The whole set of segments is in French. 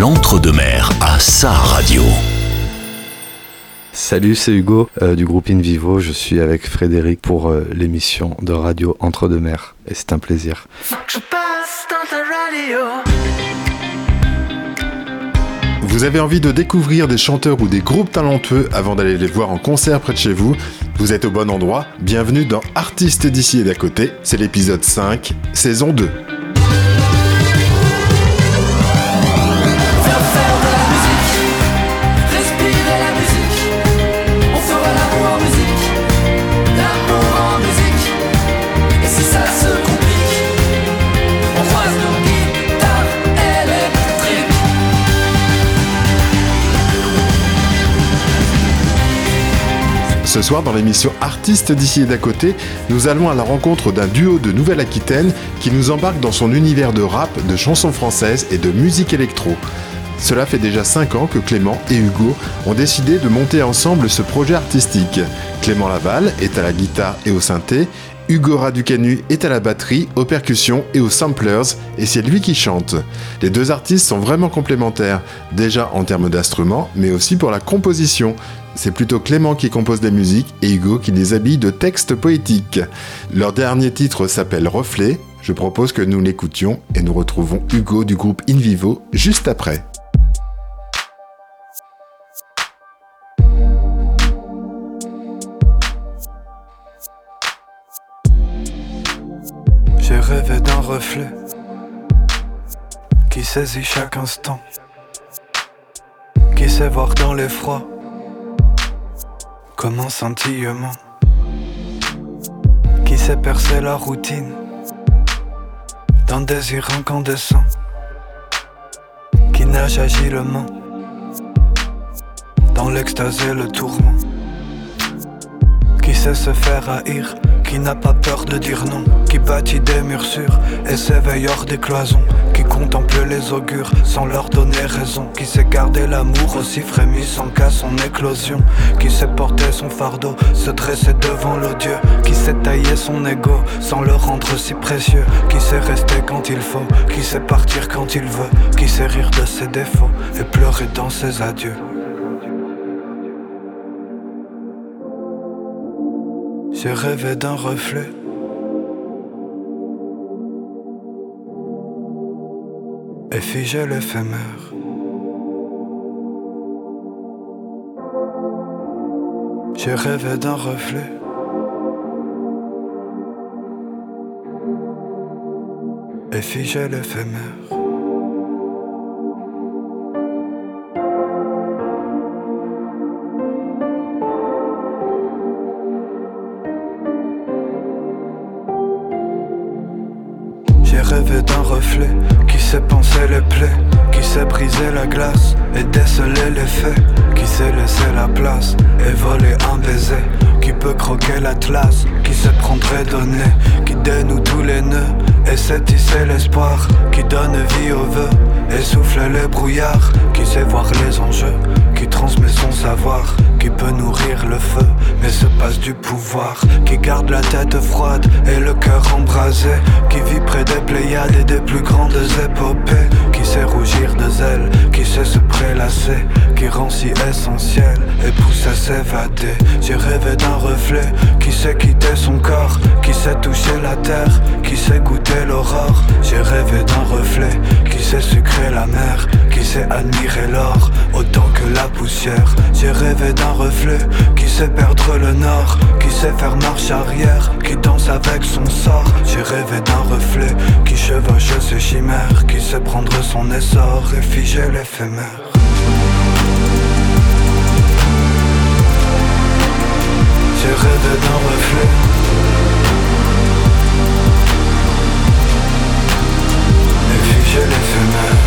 l'entre-deux-mer à sa radio. Salut, c'est Hugo euh, du groupe In Vivo. Je suis avec Frédéric pour euh, l'émission de radio Entre-deux-Mers. Et c'est un plaisir. Vous avez envie de découvrir des chanteurs ou des groupes talentueux avant d'aller les voir en concert près de chez vous? Vous êtes au bon endroit. Bienvenue dans Artistes d'ici et d'à côté. C'est l'épisode 5, saison 2. Ce soir, dans l'émission Artistes d'ici et d'à côté, nous allons à la rencontre d'un duo de Nouvelle-Aquitaine qui nous embarque dans son univers de rap, de chansons françaises et de musique électro. Cela fait déjà 5 ans que Clément et Hugo ont décidé de monter ensemble ce projet artistique. Clément Laval est à la guitare et au synthé, Hugo Raducanu est à la batterie, aux percussions et aux samplers, et c'est lui qui chante. Les deux artistes sont vraiment complémentaires, déjà en termes d'instruments, mais aussi pour la composition. C'est plutôt Clément qui compose des musiques et Hugo qui les habille de textes poétiques. Leur dernier titre s'appelle Reflet. Je propose que nous l'écoutions et nous retrouvons Hugo du groupe In Vivo juste après. rêvé d'un reflet qui saisit chaque instant, qui sait voir dans l'effroi comme un scintillement, qui sait percer la routine d'un désir incandescent, qui nage agilement dans l'extase et le tourment, qui sait se faire haïr qui n'a pas peur de dire non, qui bâtit des murs et s'éveille hors des cloisons, contemple les augures sans leur donner raison, qui sait garder l'amour aussi frémissant qu'à son éclosion, qui sait porter son fardeau, se dresser devant l'odieux, qui sait tailler son ego sans le rendre si précieux, qui sait rester quand il faut, qui sait partir quand il veut, qui sait rire de ses défauts et pleurer dans ses adieux. J'ai rêvé d'un reflet. Et figé l'éphémère. J'ai rêvé d'un reflet. Et figé l'éphémère. qui la glace et déceler les faits, qui sait laisser la place et voler un baiser, qui peut croquer l'atlas, qui sait prendre et donner, qui dénoue tous les nœuds et sait tisser l'espoir, qui donne vie aux vœux et souffle les brouillards, qui sait voir les enjeux, qui transmet son savoir, qui peut nourrir le feu, mais se passe du pouvoir, qui garde la tête froide et le cœur embrasé, qui vit près des pléiades et des plus grandes épopées, sait rougir de zèle, qui sait se prélasser, qui rend si essentiel et pousse à s'évader. J'ai rêvé d'un reflet, qui sait quitter son corps, qui sait toucher la terre, qui sait goûter l'aurore. J'ai rêvé d'un reflet, qui sait sucrer la mer, qui sait admirer l'or, autant que la poussière. J'ai rêvé d'un reflet qui sait perdre le nord, qui sait faire marche arrière, qui danse avec son sort. J'ai rêvé d'un reflet qui chevauche ses chimères, qui sait prendre son essor et figer l'éphémère. J'ai rêvé d'un reflet. Et figer l'éphémère.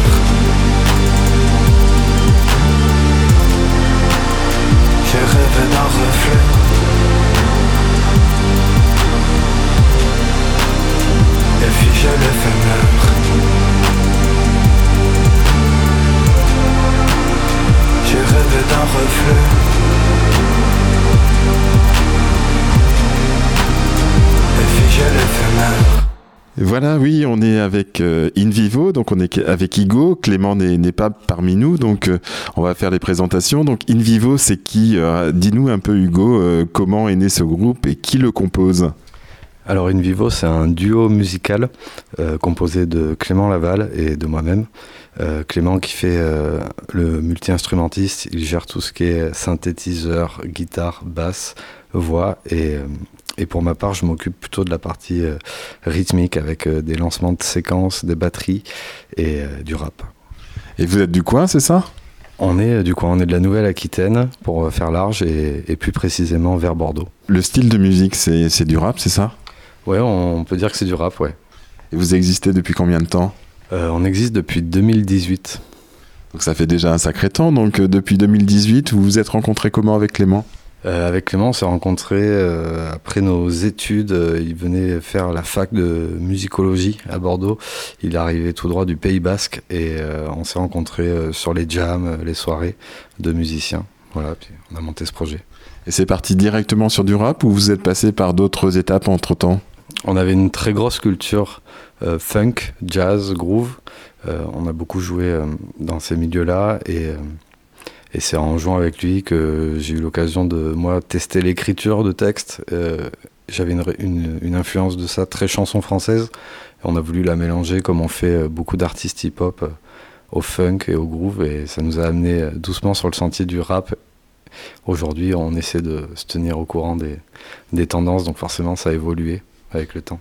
Oui, on est avec euh, In Vivo, donc on est avec Igo. Clément n'est pas parmi nous, donc euh, on va faire les présentations. Donc In Vivo, c'est qui Dis-nous un peu, Hugo, comment est né ce groupe et qui le compose? Alors In Vivo, c'est un duo musical composé de Clément Laval et de moi-même. Clément qui fait le multi-instrumentiste, il gère tout ce qui est synthétiseur, guitare, basse, voix et et pour ma part, je m'occupe plutôt de la partie euh, rythmique avec euh, des lancements de séquences, des batteries et euh, du rap. Et vous êtes du coin, c'est ça? On est du coin, on est de la Nouvelle-Aquitaine pour faire large et, plus précisément vers Bordeaux. Le style de musique, c'est du rap, c'est ça? Ouais, on peut dire que c'est du rap, ouais. Et vous existez depuis combien de temps? On existe depuis 2018. Donc ça fait déjà un sacré temps. Donc depuis 2018, vous vous êtes rencontré comment avec Clément? Euh, avec Clément, on s'est rencontrés euh, après nos études. Euh, il venait faire la fac de musicologie à Bordeaux. Il arrivait tout droit du Pays Basque et on s'est rencontrés sur les jams, les soirées de musiciens. Voilà, puis on a monté ce projet. Et c'est parti directement sur du rap ou vous êtes passé par d'autres étapes entre temps On avait une très grosse culture funk, jazz, groove. on a beaucoup joué dans ces milieux-là et et c'est en jouant avec lui que j'ai eu l'occasion de, moi, tester l'écriture de textes. Euh, j'avais une, influence de ça très chanson française. On a voulu la mélanger comme on fait euh, beaucoup d'artistes hip-hop euh, au funk et au groove. Et ça nous a amené doucement sur le sentier du rap. Aujourd'hui, on essaie de se tenir au courant des tendances. Donc forcément, ça a évolué avec le temps.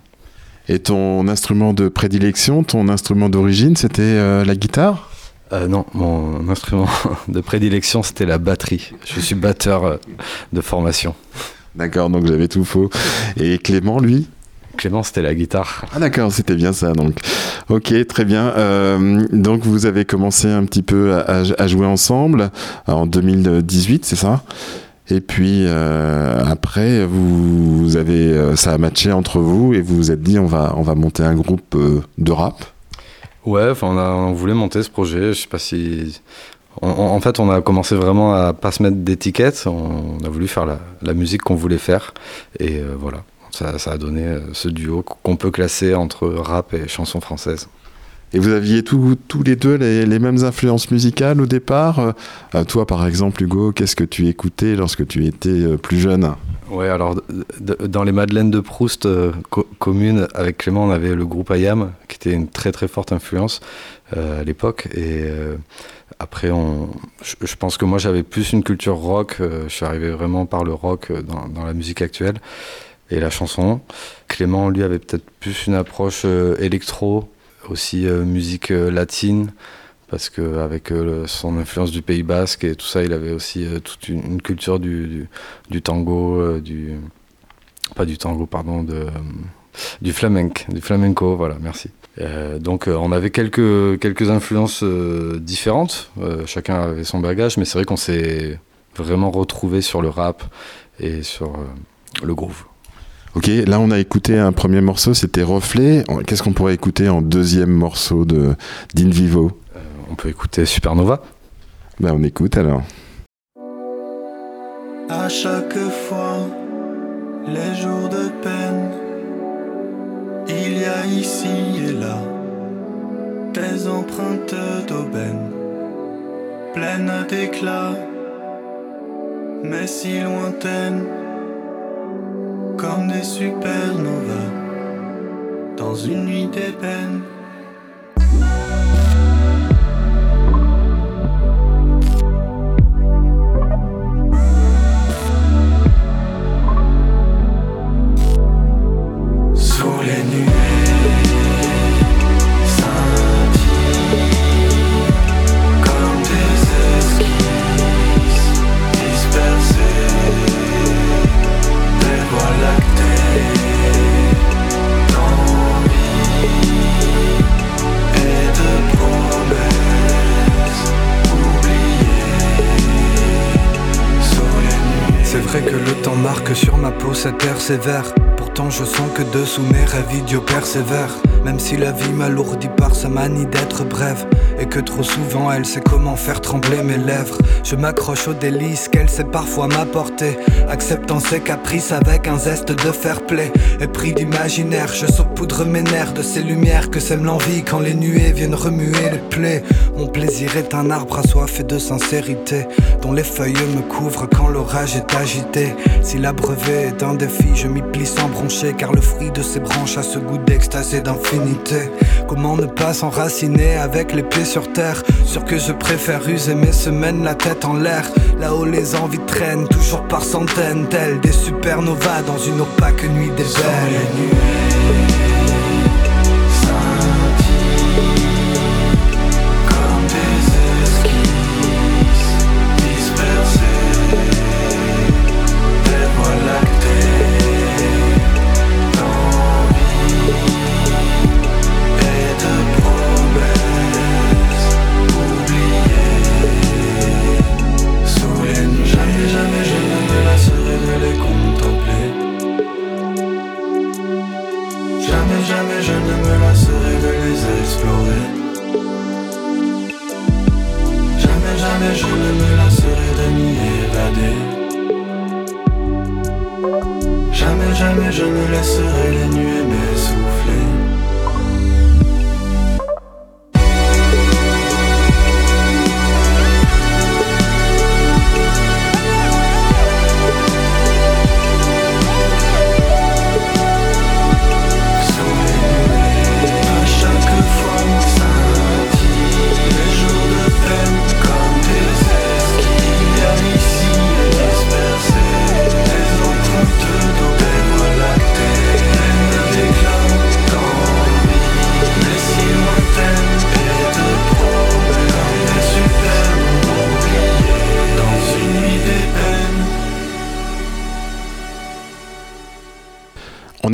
Et ton instrument de prédilection, ton instrument d'origine, c'était la guitare? Euh, non, mon instrument de prédilection, c'était la batterie. Je suis batteur euh, de formation. D'accord, donc j'avais tout faux. Et Clément, lui? Clément, c'était la guitare. Ah d'accord, c'était bien ça. Donc, ok, très bien. Euh, donc vous avez commencé un petit peu à, jouer ensemble en 2018, c'est ça? Et puis après, vous, avez, ça a matché entre vous et vous vous êtes dit on va, on va monter un groupe de rap. Ouais, on, on voulait monter ce projet. Je sais pas si. en fait, on a commencé vraiment à pas se mettre d'étiquettes. On, a voulu faire la, musique qu'on voulait faire. Et euh, voilà, ça, a donné euh, ce duo qu'on peut classer entre rap et chanson française. Et vous aviez tous les deux les, mêmes influences musicales au départ? Euh, Toi, par exemple, Hugo, qu'est-ce que tu écoutais lorsque tu étais plus jeune? Ouais, alors dans les Madeleines de Proust euh, communes, avec Clément, on avait le groupe IAM, qui était une très très forte influence euh, à l'époque. Et euh, après, on, je, pense que moi j'avais plus une culture rock. je suis arrivé vraiment par le rock dans, dans, la musique actuelle et la chanson. Clément, lui, avait peut-être plus une approche électro, aussi musique latine parce qu'avec euh, son influence du Pays Basque et tout ça, il avait aussi euh, toute une, culture du, tango, euh, du pas du tango, pardon, de, du flamenco, du flamenco, voilà, merci. donc on avait quelques, quelques influences différentes, chacun avait son bagage, mais c'est vrai qu'on s'est vraiment retrouvé sur le rap et sur le groove. Ok, là on a écouté un premier morceau, c'était Reflet. Qu'est-ce qu'on pourrait écouter en deuxième morceau de d'In Vivo? On peut écouter Supernova. Ben on écoute alors. À chaque fois, les jours de peine, il y a ici et là des empreintes d'aubaine, pleines d'éclat, mais si lointaines, comme des supernovas, dans une nuit d'ébène. Marque sur ma peau cette air sévère Je sens que dessous mes rêves idiots persévèrent Même si la vie m'alourdit par sa manie d'être brève. Et que trop souvent elle sait comment faire trembler mes lèvres. Je m'accroche aux délices qu'elle sait parfois m'apporter. Acceptant ses caprices avec un zeste de fair play. Et pris d'imaginaire je saupoudre mes nerfs de ces lumières Que sème l'envie quand les nuées viennent remuer les plaies Mon plaisir est un arbre assoiffé de sincérité Dont les feuilles me couvrent quand l'orage est agité. Si la brevet est un défi je m'y plie sans Car le fruit de ces branches a ce goût d'extase et d'infinité. Comment ne pas s'enraciner avec les pieds sur terre? Sûr que je préfère user mes semaines la tête en l'air. Là-haut les envies traînent toujours par centaines Telles des supernovas dans une opaque nuit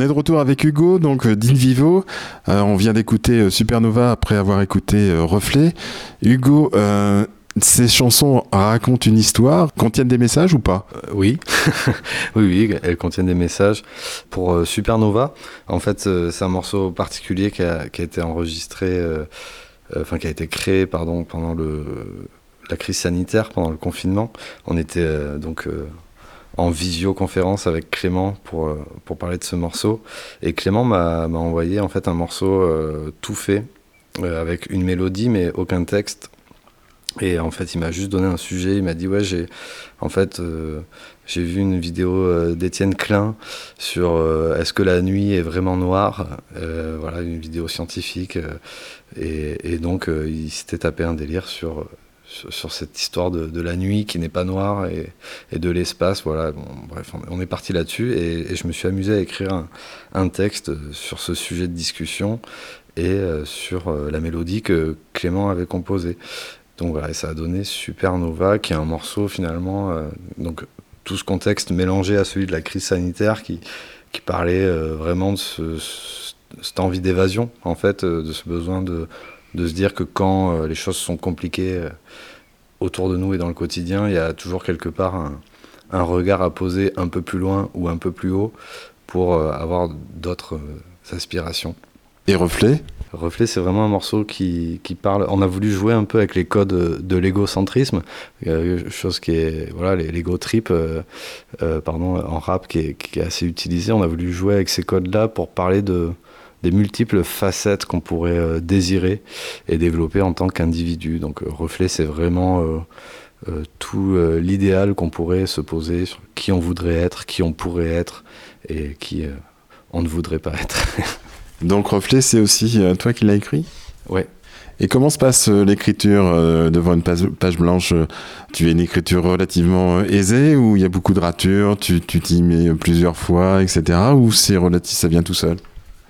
d'éveil avec Hugo, donc euh, d'In Vivo. Euh, on vient d'écouter euh, Supernova après avoir écouté Reflet. Hugo, ces chansons racontent une histoire, contiennent des messages ou pas? Oui, oui, oui, elles contiennent des messages. Pour Supernova, en fait, c'est un morceau particulier qui a, été enregistré, enfin qui a été créé, pardon, pendant la crise sanitaire, pendant le confinement. On était donc en visioconférence avec Clément pour, euh, pour parler de ce morceau. Et Clément m'a envoyé en fait un morceau euh, tout fait, euh, avec une mélodie mais aucun texte. Et en fait, il m'a juste donné un sujet. Il m'a dit ouais, j'ai en fait vu une vidéo d'Étienne Klein sur est-ce que la nuit est vraiment noire? voilà, une vidéo scientifique. Et, donc il s'était tapé un délire sur sur, cette histoire de, la nuit qui n'est pas noire et, de l'espace. Voilà, bref, on, est parti là-dessus et, je me suis amusé à écrire un, texte sur ce sujet de discussion et euh, sur euh, la mélodie que Clément avait composée. Donc voilà, et ça a donné Supernova, qui est un morceau finalement, euh, donc tout ce contexte mélangé à celui de la crise sanitaire qui, qui parlait vraiment de cette envie d'évasion, en fait, de ce besoin de, de se dire que quand euh, les choses sont compliquées euh, autour de nous et dans le quotidien, il y a toujours quelque part un, regard à poser un peu plus loin ou un peu plus haut pour euh, avoir d'autres aspirations. Et Reflet? Reflet, c'est vraiment un morceau qui, qui, parle. On a voulu jouer un peu avec les codes de l'égocentrisme, chose qui est voilà l'ego trip, pardon, en rap qui est, qui est, assez utilisé. On a voulu jouer avec ces codes-là pour parler de des multiples facettes qu'on pourrait euh, désirer et développer en tant qu'individu. Donc euh, reflet, c'est vraiment euh, tout l'idéal qu'on pourrait se poser sur qui on voudrait être, qui on pourrait être et qui on ne voudrait pas être. Donc reflet, c'est aussi toi qui l'as écrit? Ouais. Et comment se passe l'écriture devant une page, blanche? Tu as une écriture relativement aisée ou il y a beaucoup de ratures, tu t'y mets plusieurs fois, etc. Ou c'est relatif, ça vient tout seul?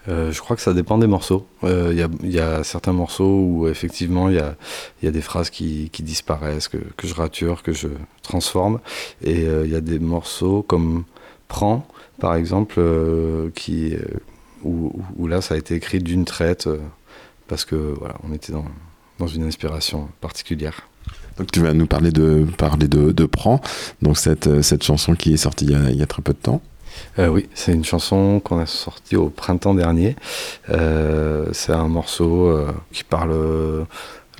Euh, je crois que ça dépend des morceaux. Il euh, y, a certains morceaux où effectivement il y a, des phrases qui, disparaissent, que, je rature, que je transforme. Et il euh, y a des morceaux comme Prends, par exemple, où, là ça a été écrit d'une traite parce que on était dans, une inspiration particulière. Donc tu vas nous parler de parler de, de Prends, donc cette, cette chanson qui est sortie il y a très peu de temps. Oui, c'est une chanson qu'on a sortie au printemps dernier. c'est un morceau qui parle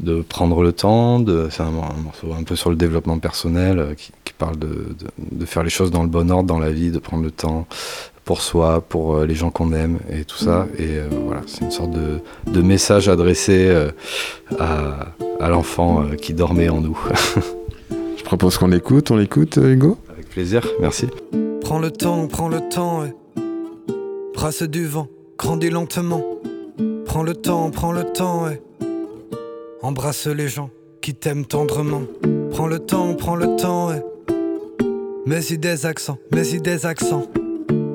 de prendre le temps, c'est un, morceau un peu sur le développement personnel qui, parle de, de, faire les choses dans le bon ordre dans la vie, de prendre le temps, pour soi, pour euh, les gens qu'on aime et tout ça. Mm. Et euh, voilà, c'est une sorte de, de message adressé euh, à, à l'enfant qui dormait en nous. Je propose qu'on l'écoute, on l'écoute Hugo? Avec plaisir, merci. Prends le temps, prends le temps, et brasse du vent, grandis lentement. Prends le temps, prends le temps, et embrasse les gens qui t'aiment tendrement. Prends le temps, prends le temps, et mets-y des accents, mets-y des accents.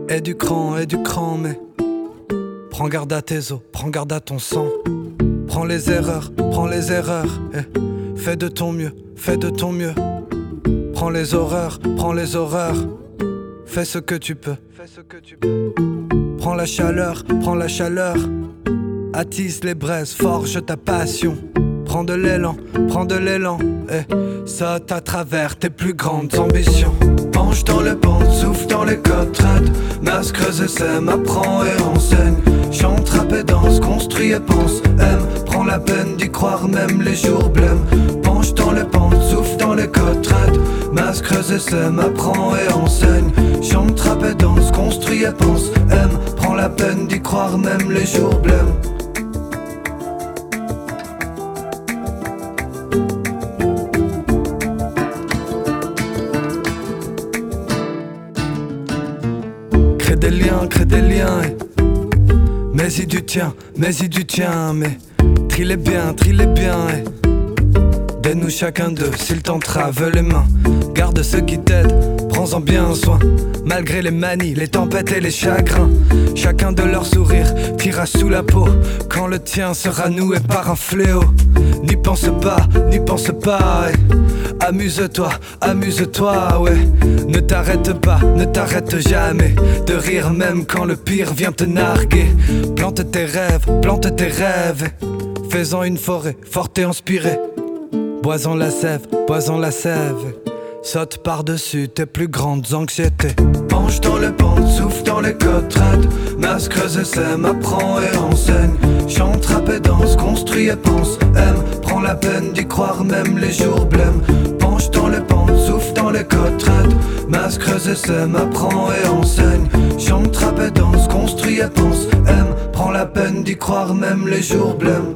Et du cran, et du cran, mais prends garde à tes os, prends garde à ton sang. Prends les erreurs, prends les erreurs, et fais de ton mieux, fais de ton mieux. Prends les horreurs, prends les horreurs, fais ce que tu peux, fais ce que tu peux. Prends la chaleur, prends la chaleur, attise les braises, forge ta passion. Prends de l'élan, prends de l'élan, et saute à travers tes plus grandes ambitions. Dans les pentes, souffle dans les côtes Masse creuse sème, apprend et enseigne. Chante, rap et danse, construit et pense. Aime, prends la peine d'y croire même les jours blêmes Dans les pentes, souffle dans les côtes Masse creuse sème, apprend et enseigne Chante, rap et danse, construit et pense Aime, prends la peine d'y croire même les jours blêmes crée des liens. Mais y du tien, mais y du tien, mais trie bien, trie bien. Et nous chacun d'eux s'ils t'entravent les mains. Garde ceux qui t'aident, prends-en bien soin. Malgré les manies, les tempêtes et les chagrins, chacun de leurs sourires tira sous la peau quand le tien sera noué par un fléau. N'y pense pas, n'y pense pas. Amuse-toi, amuse-toi, ouais. Ne t'arrête pas, ne t'arrête jamais de rire même quand le pire vient te narguer. Plante tes rêves, plante tes rêves. Fais-en une forêt forte et inspirée. Bois-en la sève, bois-en la sève. Saute par-dessus tes plus grandes anxiétés. Penche dans les pentes, souffle dans les côtes raides. Masse, creuse et apprends et enseigne. Chante, rap et danse, construit et pense. Aime, prends la peine d'y croire même les jours blêmes. Penche dans les pentes, souffle dans les côtes raides. Masse, creuse et apprends et enseigne. Chante, rap et danse, construit et pense. Aime, prends la peine d'y croire même les jours blêmes.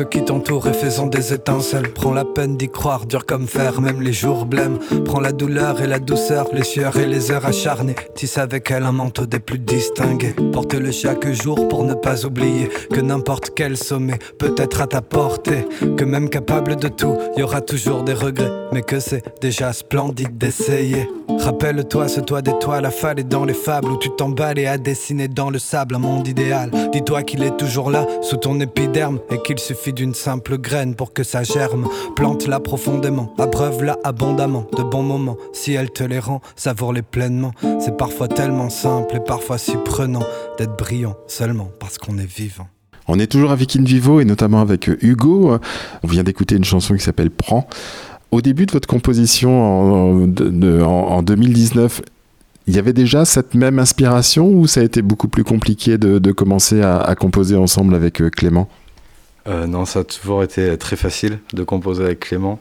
Ceux qui t'entourent et faisant des étincelles. Prends la peine d'y croire, dur comme fer, même les jours blêmes. Prends la douleur et la douceur, les sueurs et les heures acharnées. Tisse avec elle un manteau des plus distingués. Porte-le chaque jour pour ne pas oublier que n'importe quel sommet peut être à ta portée. Que même capable de tout, y aura toujours des regrets. Mais que c'est déjà splendide d'essayer. Rappelle-toi ce toit d'étoiles affalé dans les fables où tu t'emballes et à dessiner dans le sable un monde idéal. Dis-toi qu'il est toujours là, sous ton épiderme, et qu'il suffit d'une simple graine pour que ça germe. Plante-la profondément, abreuve-la abondamment. De bons moments, si elle te les rend, savoure-les pleinement. C'est parfois tellement simple et parfois si prenant d'être brillant seulement parce qu'on est vivant. On est toujours avec In Vivo et notamment avec Hugo. On vient d'écouter une chanson qui s'appelle Prends. Au début de votre composition en, 2019, il y avait déjà cette même inspiration ou ça a été beaucoup plus compliqué de, commencer à, composer ensemble avec euh, Clément? Euh, non, ça a toujours été très facile de composer avec Clément.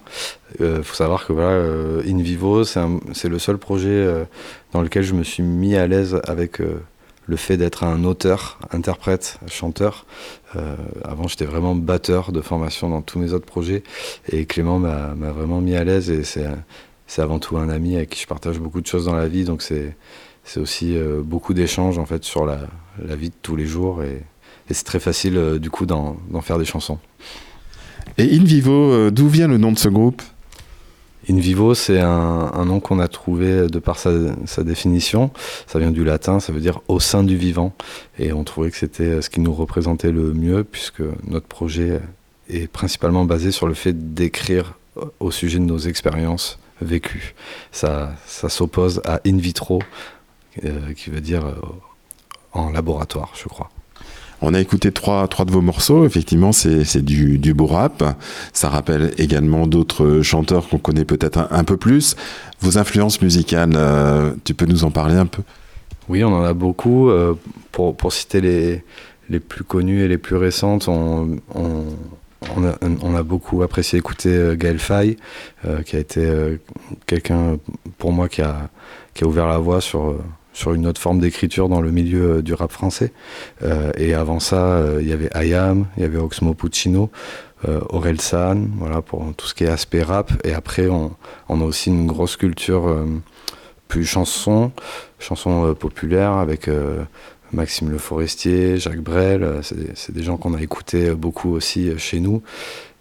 Il euh, faut savoir que voilà, euh, In Vivo, c'est le seul projet dans lequel je me suis mis à l'aise avec le fait d'être un auteur, interprète, chanteur. avant, j'étais vraiment batteur de formation dans tous mes autres projets. Et Clément m'a vraiment mis à l'aise. Et c'est avant tout un ami avec qui je partage beaucoup de choses dans la vie. Donc c'est aussi beaucoup d'échanges en fait sur la, vie de tous les jours. Et c'est très facile euh, du coup d'en faire des chansons. Et In Vivo, euh, d'où vient le nom de ce groupe? In vivo, c'est un, nom qu'on a trouvé de par sa, définition. Ça vient du latin, ça veut dire au sein du vivant. Et on trouvait que c'était ce qui nous représentait le mieux, puisque notre projet est principalement basé sur le fait d'écrire au sujet de nos expériences vécues. Ça, ça s'oppose à in vitro, qui veut dire en laboratoire, je crois. On a écouté trois, trois de vos morceaux. Effectivement, c'est du, du beau rap. Ça rappelle également d'autres chanteurs qu'on connaît peut-être un, peu plus. Vos influences musicales, euh, tu peux nous en parler un peu? Oui, on en a beaucoup. Euh, pour, pour, citer les, les plus connues et les plus récentes, on, on, on, a, beaucoup apprécié écouter euh, Gaël Faye, qui a été quelqu'un pour moi qui a, qui a ouvert la voie sur sur une autre forme d'écriture dans le milieu euh, du rap français. Euh, et avant ça, euh, il y avait Ayam, il y avait Oxmo Puccino, Aurel San, voilà, pour tout ce qui est aspect rap. Et après, on, on a aussi une grosse culture plus chanson, chanson populaire avec Maxime Le Forestier, Jacques Brel. C'est des gens qu'on a écoutés beaucoup aussi chez nous.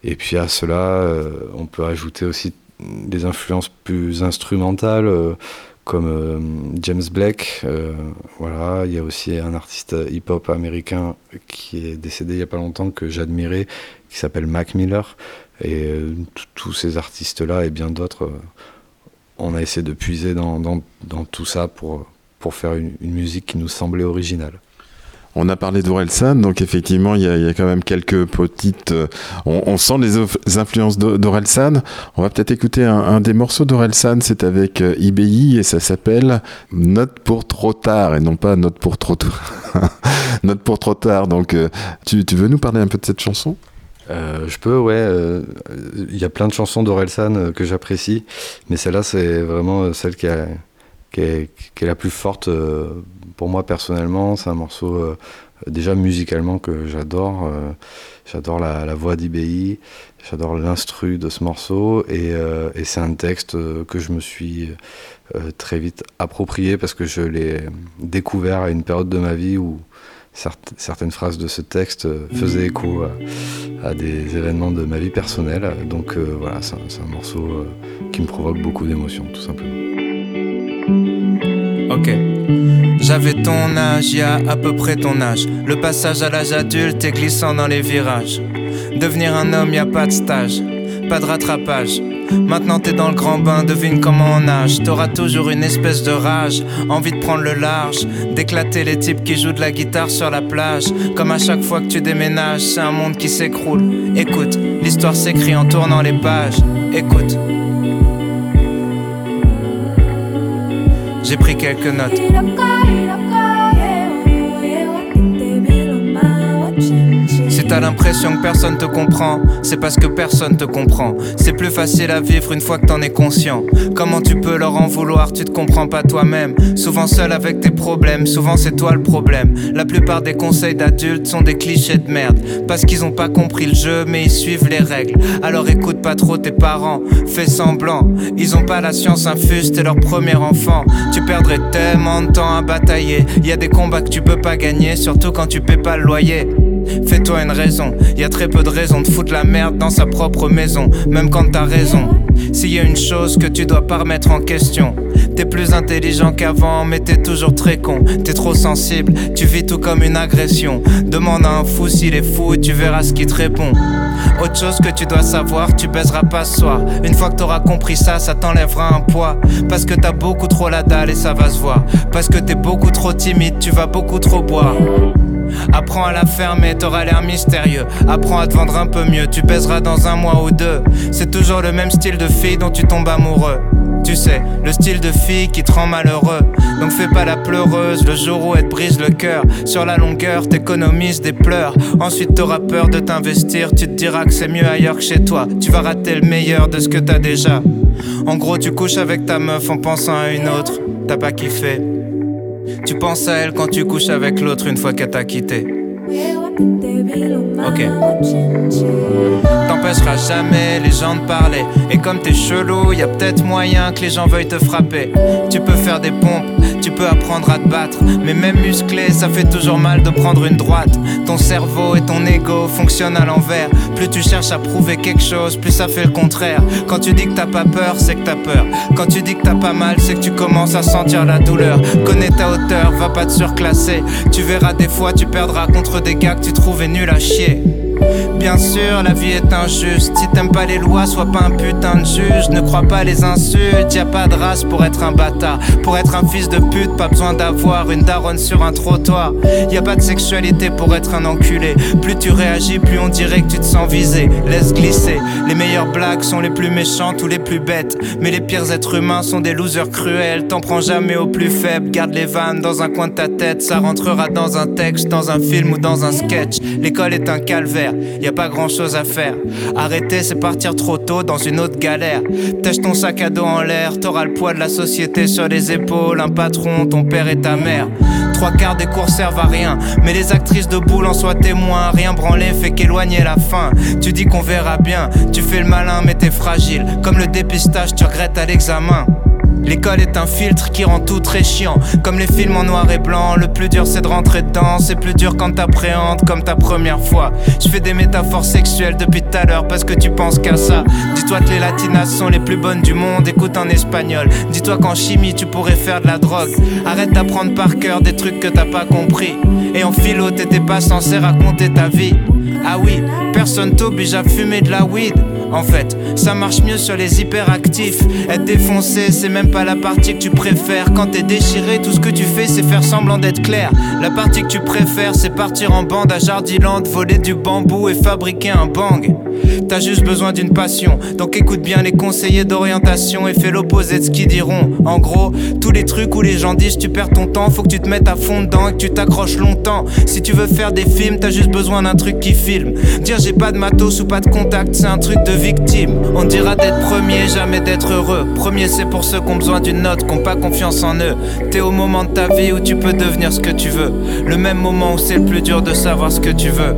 Et puis à cela, on peut ajouter aussi des influences plus instrumentales comme euh, James Blake. Euh, voilà, il y a aussi un artiste hip-hop américain qui est décédé il n'y a pas longtemps que j'admirais, qui s'appelle Mac Miller. Et euh, tous ces artistes-là et bien d'autres, on a essayé de puiser dans, tout ça pour, pour faire une musique qui nous semblait originale. On a parlé d'Orelsan, donc effectivement, il y, a, quand même quelques petites. Euh, on, sent les, influences d'Orelsan. On va peut-être écouter un, des morceaux d'Orelsan, c'est avec euh, IBI et ça s'appelle Note pour trop tard et non pas Note pour trop tôt. Note pour trop tard. Donc, euh, tu, veux nous parler un peu de cette chanson? Je peux, ouais. Il y a plein de chansons d'Orelsan que j'apprécie, mais celle-là, c'est vraiment celle qui, qui, est, la plus forte pour moi personnellement, c'est un morceau euh, déjà musicalement que j'adore. Euh, j'adore la, voix d'IBI, j'adore l'instru de ce morceau et, euh, c'est un texte que je me suis très vite approprié parce que je l'ai découvert à une période de ma vie où certaines phrases de ce texte faisaient écho à, des événements de ma vie personnelle. Donc voilà, c'est un, morceau qui me provoque beaucoup d'émotions, tout simplement. Ok. J'avais ton âge, y à peu près ton âge. Le passage à l'âge adulte est glissant dans les virages. Devenir un homme, y a pas de stage, pas de rattrapage. Maintenant t'es dans le grand bain, devine comment on nage. T'auras toujours une espèce de rage, envie de prendre le large, d'éclater les types qui jouent de la guitare sur la plage. Comme à chaque fois que tu déménages, c'est un monde qui s'écroule. Écoute, l'histoire s'écrit en tournant les pages. Écoute. J'ai pris quelques notes. T'as l'impression que personne te comprend, c'est parce que personne te comprend. C'est plus facile à vivre une fois que t'en es conscient. Comment tu peux leur en vouloir, tu te comprends pas toi-même. Souvent seul avec tes problèmes, souvent c'est toi le problème. La plupart des conseils d'adultes sont des clichés de merde. Parce qu'ils ont pas compris le jeu, mais ils suivent les règles. Alors écoute pas trop tes parents, fais semblant. Ils ont pas la science infuse, t'es leur premier enfant. Tu perdrais tellement de temps à batailler. Y a des combats que tu peux pas gagner, surtout quand tu paies pas le loyer. Fais-toi une raison, y a très peu de raisons de foutre la merde dans sa propre maison, même quand t'as raison. S'il y a une chose que tu dois pas remettre en question, t'es plus intelligent qu'avant, mais t'es toujours très con. T'es trop sensible, tu vis tout comme une agression. Demande à un fou s'il est fou et tu verras ce qu'il te répond. Autre chose que tu dois savoir, tu baiseras pas ce soir. Une fois que t'auras compris ça, ça t'enlèvera un poids. Parce que t'as beaucoup trop la dalle et ça va se voir. Parce que t'es beaucoup trop timide, tu vas beaucoup trop boire. Apprends à la fermer, t'auras l'air mystérieux. Apprends à te vendre un peu mieux, tu pèseras dans un mois ou deux. C'est toujours le même style de fille dont tu tombes amoureux. Tu sais, le style de fille qui te rend malheureux. Donc fais pas la pleureuse le jour où elle te brise le cœur. Sur la longueur, t'économises des pleurs. Ensuite, t'auras peur de t'investir. Tu te diras que c'est mieux ailleurs que chez toi. Tu vas rater le meilleur de ce que t'as déjà. En gros, tu couches avec ta meuf en pensant à une autre. T'as pas kiffé. Tu penses à elle quand tu couches avec l'autre une fois qu'elle t'a quitté. Ok. T'empêcheras jamais les gens de parler. Et comme t'es chelou, y a peut-être moyen que les gens veuillent te frapper. Tu peux faire des pompes, peux apprendre à te battre. Mais même musclé, ça fait toujours mal de prendre une droite. Ton cerveau et ton ego fonctionnent à l'envers. Plus tu cherches à prouver quelque chose, plus ça fait le contraire. Quand tu dis que t'as pas peur, c'est que t'as peur. Quand tu dis que t'as pas mal, c'est que tu commences à sentir la douleur. Connais ta hauteur, va pas te surclasser. Tu verras des fois, tu perdras contre des gars que tu trouvais nul à chier. Bien sûr, la vie est injuste. Si t'aimes pas les lois, sois pas un putain de juge. Ne crois pas les insultes. Y a pas de race pour être un bâtard. Pour être un fils de pute, pas besoin d'avoir une daronne sur un trottoir. Y a pas de sexualité pour être un enculé. Plus tu réagis, plus on dirait que tu te sens visé. Laisse glisser. Les meilleures blagues sont les plus méchantes ou les plus bêtes. Mais les pires êtres humains sont des losers cruels. T'en prends jamais au plus faible. Garde les vannes dans un coin de ta tête. Ça rentrera dans un texte, dans un film ou dans un sketch. L'école est un calvaire. Pas grand chose à faire. Arrêter, c'est partir trop tôt dans une autre galère. Tâche ton sac à dos en l'air. T'auras le poids de la société sur les épaules. Un patron, ton père et ta mère. Trois quarts des cours servent à rien. Mais les actrices de boule en soient témoins. Rien branler fait qu'éloigner la fin. Tu dis qu'on verra bien. Tu fais le malin, mais t'es fragile. Comme le dépistage, tu regrettes à l'examen. L'école est un filtre qui rend tout très chiant. Comme les films en noir et blanc, le plus dur c'est de rentrer dedans. C'est plus dur quand t'appréhendes comme ta première fois. Je fais des métaphores sexuelles depuis tout à l'heure parce que tu penses qu'à ça. Dis-toi que les latinas sont les plus bonnes du monde, écoute en espagnol. Dis-toi qu'en chimie tu pourrais faire de la drogue. Arrête d'apprendre par cœur des trucs que t'as pas compris. Et en philo, t'étais pas censé raconter ta vie. Ah oui, personne t'oblige à fumer de la weed. En fait, ça marche mieux sur les hyperactifs. Être défoncé, c'est même pas la partie que tu préfères. Quand t'es déchiré, tout ce que tu fais, c'est faire semblant d'être clair. La partie que tu préfères, c'est partir en bande à Jardiland, voler du bambou et fabriquer un bang. T'as juste besoin d'une passion, donc écoute bien les conseillers d'orientation et fais l'opposé de ce qu'ils diront. En gros, tous les trucs où les gens disent tu perds ton temps, faut que tu te mettes à fond dedans et que tu t'accroches longtemps. Si tu veux faire des films, t'as juste besoin d'un truc qui filme. Dire j'ai pas de matos ou pas de contact, c'est un truc de victime. On dira d'être premier, jamais d'être heureux. Premier, c'est pour ceux qui ont besoin d'une note, qui ont pas confiance en eux. T'es au moment de ta vie où tu peux devenir ce que tu veux. Le même moment où c'est le plus dur de savoir ce que tu veux.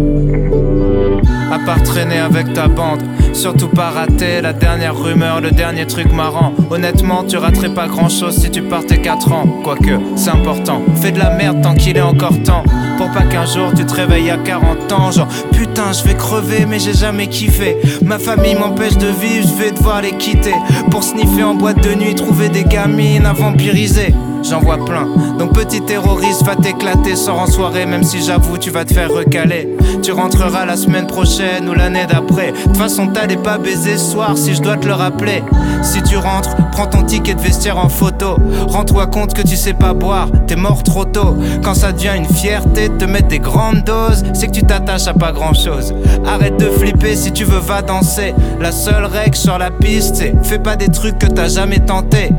À part traîner avec ta bande, surtout pas rater la dernière rumeur, le dernier truc marrant. Honnêtement, tu raterais pas grand chose si tu partais 4 ans. Quoique, c'est important. Fais de la merde tant qu'il est encore temps. Pour pas qu'un jour tu te réveilles à 40 ans, genre putain, je vais crever, mais j'ai jamais kiffé. Ma famille m'empêche de vivre, je vais devoir les quitter. Pour sniffer en boîte de nuit, trouver des gamines à vampiriser j'en vois plein. Donc petit terroriste, va t'éclater, sors en soirée, même si j'avoue, tu vas te faire recaler. Tu rentreras la semaine prochaine ou l'année d'après. De façon, t'allais pas baiser ce soir si je dois te le rappeler. Si tu rentres, prends ton ticket de vestiaire en photo. Rends-toi compte que tu sais pas boire, t'es mort trop tôt. Quand ça devient une fierté de te mettre des grandes doses, c'est que tu t'attaches à pas grand chose. Arrête de flipper si tu veux, va danser. La seule règle sur la piste, c'est fais pas des trucs que t'as jamais tenté.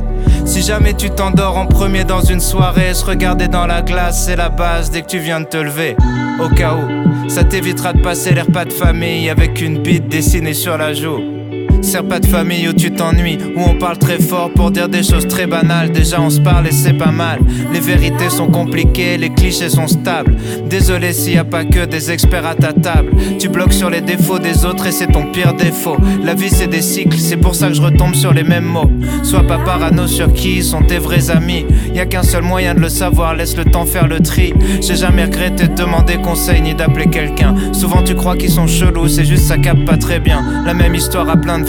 Si jamais tu t'endors en premier dans une soirée, se regarder dans la glace, c'est la base dès que tu viens de te lever. Au cas où, ça t'évitera de passer l'air pas de famille avec une bite dessinée sur la joue. Sers pas de famille où tu t'ennuies, où on parle très fort pour dire des choses très banales. Déjà on se parle et c'est pas mal. Les vérités sont compliquées, les clichés sont stables. Désolé s'il y a pas que des experts à ta table. Tu bloques sur les défauts des autres et c'est ton pire défaut. La vie c'est des cycles, c'est pour ça que je retombe sur les mêmes mots. Sois pas parano sur qui sont tes vrais amis. Y a qu'un seul moyen de le savoir, laisse le temps faire le tri. J'ai jamais regretté de demander conseil ni d'appeler quelqu'un. Souvent tu crois qu'ils sont chelous, c'est juste ça capte pas très bien. La même histoire à plein de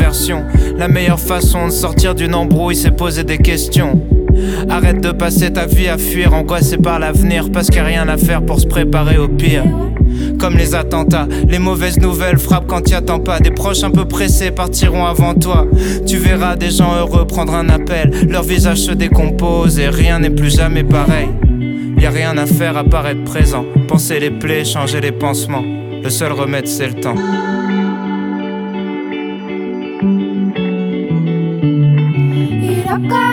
la meilleure façon de sortir d'une embrouille, c'est poser des questions. Arrête de passer ta vie à fuir, angoissé par l'avenir, parce qu'il n'y a rien à faire pour se préparer au pire. Comme les attentats, les mauvaises nouvelles frappent quand t'y attends pas. Des proches un peu pressés partiront avant toi. Tu verras des gens heureux prendre un appel, leur visage se décompose et rien n'est plus jamais pareil. Y a rien à faire à part être présent, penser les plaies, changer les pansements. Le seul remède c'est le temps. C'est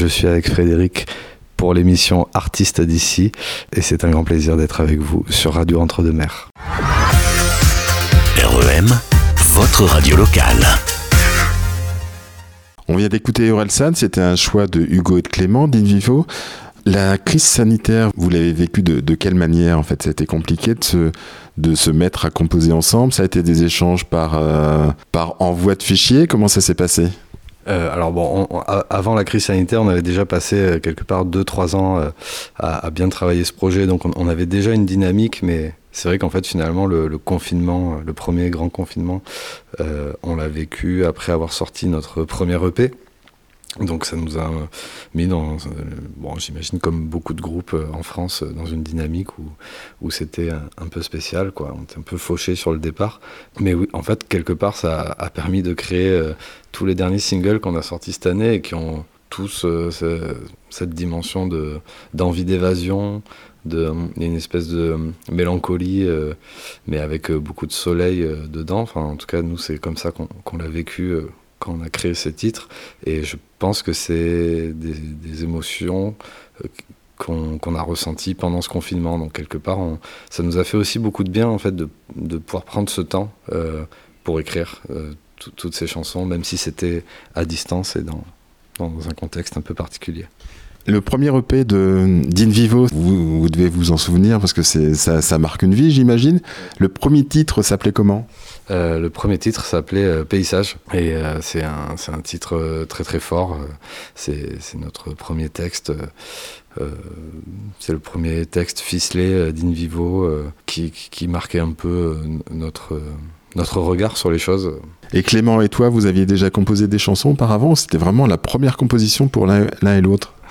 je suis avec Frédéric pour l'émission Artistes d'ici et c'est un grand plaisir d'être avec vous sur Radio Entre-deux-Mers. REM, votre radio locale. On vient d'écouter Orelsan, c'était un choix de Hugo et de Clément d'Invivo. La crise sanitaire, vous l'avez vécue de, quelle manière en fait? Ça a été compliqué de se, de se mettre à composer ensemble? Ça a été des échanges par, euh, par envoi de fichiers? Comment ça s'est passé? Euh, alors bon, avant la crise sanitaire, on avait déjà passé euh, quelque part 2-3 ans à, bien travailler ce projet, donc on, avait déjà une dynamique, mais c'est vrai qu'en fait finalement le, confinement, le premier grand confinement, on l'a vécu après avoir sorti notre premier EP. Donc ça nous a mis dans, bon, j'imagine comme beaucoup de groupes euh, en France, euh, dans une dynamique où, où c'était un, peu spécial, quoi. On était un peu fauché sur le départ. Mais oui, en fait, quelque part, ça a permis de créer euh, tous les derniers singles qu'on a sortis cette année et qui ont tous cette dimension de, d'envie d'évasion, de, une espèce de mélancolie, mais avec beaucoup de soleil dedans. Enfin, en tout cas, nous, c'est comme ça qu'on l'a vécu quand on a créé ces titres. Et je pense que c'est des, émotions euh, qu'on a ressenties pendant ce confinement. Donc quelque part, ça nous a fait aussi beaucoup de bien en fait de, pouvoir prendre ce temps euh, pour écrire euh, toutes ces chansons, même si c'était à distance et dans, un contexte un peu particulier. Le premier EP de d'Invivo, vous, vous devez vous en souvenir parce que ça, ça marque une vie, j'imagine. Le premier titre s'appelait comment? Le premier titre s'appelait euh, Paysage et euh, c'est un, un, titre très très fort. c'est notre premier texte. c'est le premier texte ficelé d'Invivo qui, qui, marquait un peu notre, notre regard sur les choses. Et Clément et toi, vous aviez déjà composé des chansons auparavant C'était vraiment la première composition pour l'un et l'autre?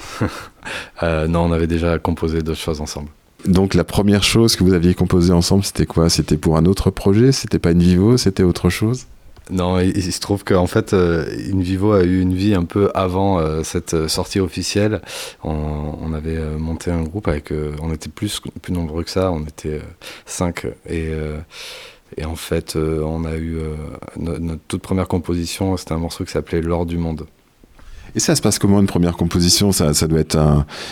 Non, on avait déjà composé d'autres choses ensemble. Donc la première chose que vous aviez composée ensemble, c'était quoi? C'était pour un autre projet? C'était pas une Vivo? C'était autre chose? Non, il, se trouve qu'en fait, euh, InVivo a eu une vie un peu avant euh, cette euh, sortie officielle. On, avait monté un groupe avec, on était plus, nombreux que ça, on était cinq. Et, et en fait, on a eu notre toute première composition, c'était un morceau qui s'appelait L'or du monde. Et ça se passe comment une première composition? Ça, doit être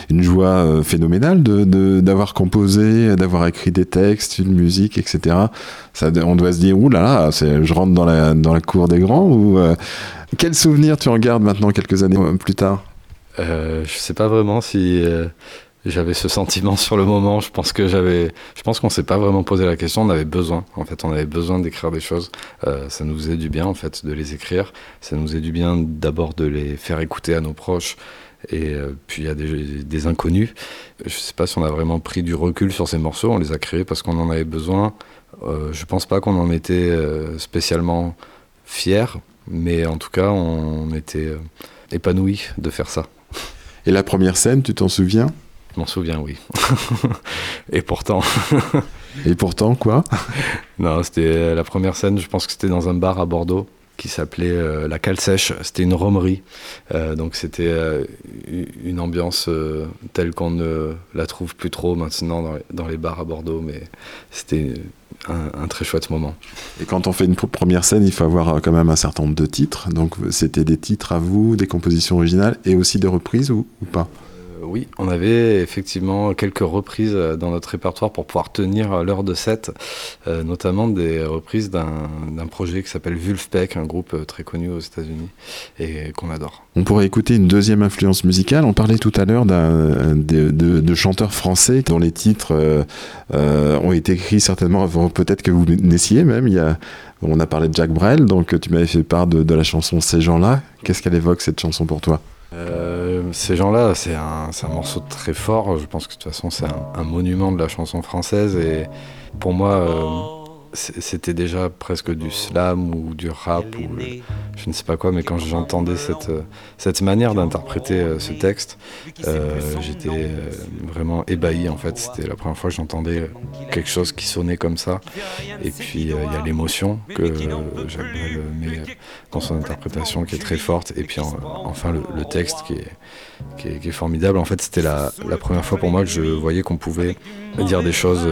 une joie euh, phénoménale d'avoir de, composé, d'avoir écrit des textes, une musique, etc. On doit se dire, ouh là là, je rentre dans la, dans la cour des grands. Ou euh, quel souvenir tu en gardes maintenant quelques années plus tard? Euh, Je sais pas vraiment si euh, j'avais ce sentiment sur le moment. Je pense que j'avais, je pense qu'on s'est pas vraiment posé la question. On avait besoin, en fait, on avait besoin d'écrire des choses. Euh, ça nous faisait du bien, en fait, de les écrire. Ça nous faisait du bien d'abord de les faire écouter à nos proches. Et euh, puis il y a des, inconnus. Je sais pas si on a vraiment pris du recul sur ces morceaux. On les a créés parce qu'on en avait besoin. Euh, je pense pas qu'on en était euh, spécialement fiers, mais en tout cas, on était épanouis de faire ça. Et la première scène, tu t'en souviens? M'en souviens, oui. Et pourtant. Et pourtant, quoi? Non, c'était la première scène, je pense que c'était dans un bar à Bordeaux qui s'appelait euh, La Cale Sèche. C'était une romerie. Euh, donc c'était euh, une ambiance telle qu'on ne la trouve plus trop maintenant dans, les bars à Bordeaux. Mais c'était un, un, très chouette moment. Et quand on fait une première scène, il faut avoir quand même un certain nombre de titres. Donc c'était des titres à vous, des compositions originales et aussi des reprises ou, ou pas? Oui, on avait effectivement quelques reprises euh, dans notre répertoire pour pouvoir tenir l'heure de set, euh, notamment des reprises d'un projet qui s'appelle Vulfpeck, un groupe euh, très connu aux États-Unis et qu'on adore. On pourrait écouter une deuxième influence musicale. On parlait tout à l'heure de, chanteurs français dont les titres ont été écrits certainement avant peut-être que vous naissiez même. On a parlé de Jack Brel, donc tu m'avais fait part de la chanson Ces gens-là. Qu'est-ce qu'elle évoque cette chanson pour toi? Euh, ces gens-là, c'est un, un, morceau très fort. Je pense que de toute façon, c'est un, un, monument de la chanson française. Et pour moi, euh, c'était déjà presque du slam ou du rap ou je ne sais pas quoi, mais quand j'entendais cette, cette manière d'interpréter euh, ce texte, euh, j'étais euh, vraiment ébahi en fait. C'était la première fois que j'entendais quelque chose qui sonnait comme ça. Et puis il y a l'émotion que mais dans son interprétation qui est très forte. Et puis enfin le, texte qui est, formidable. En fait, c'était la, première fois pour moi que je voyais qu'on pouvait dire des choses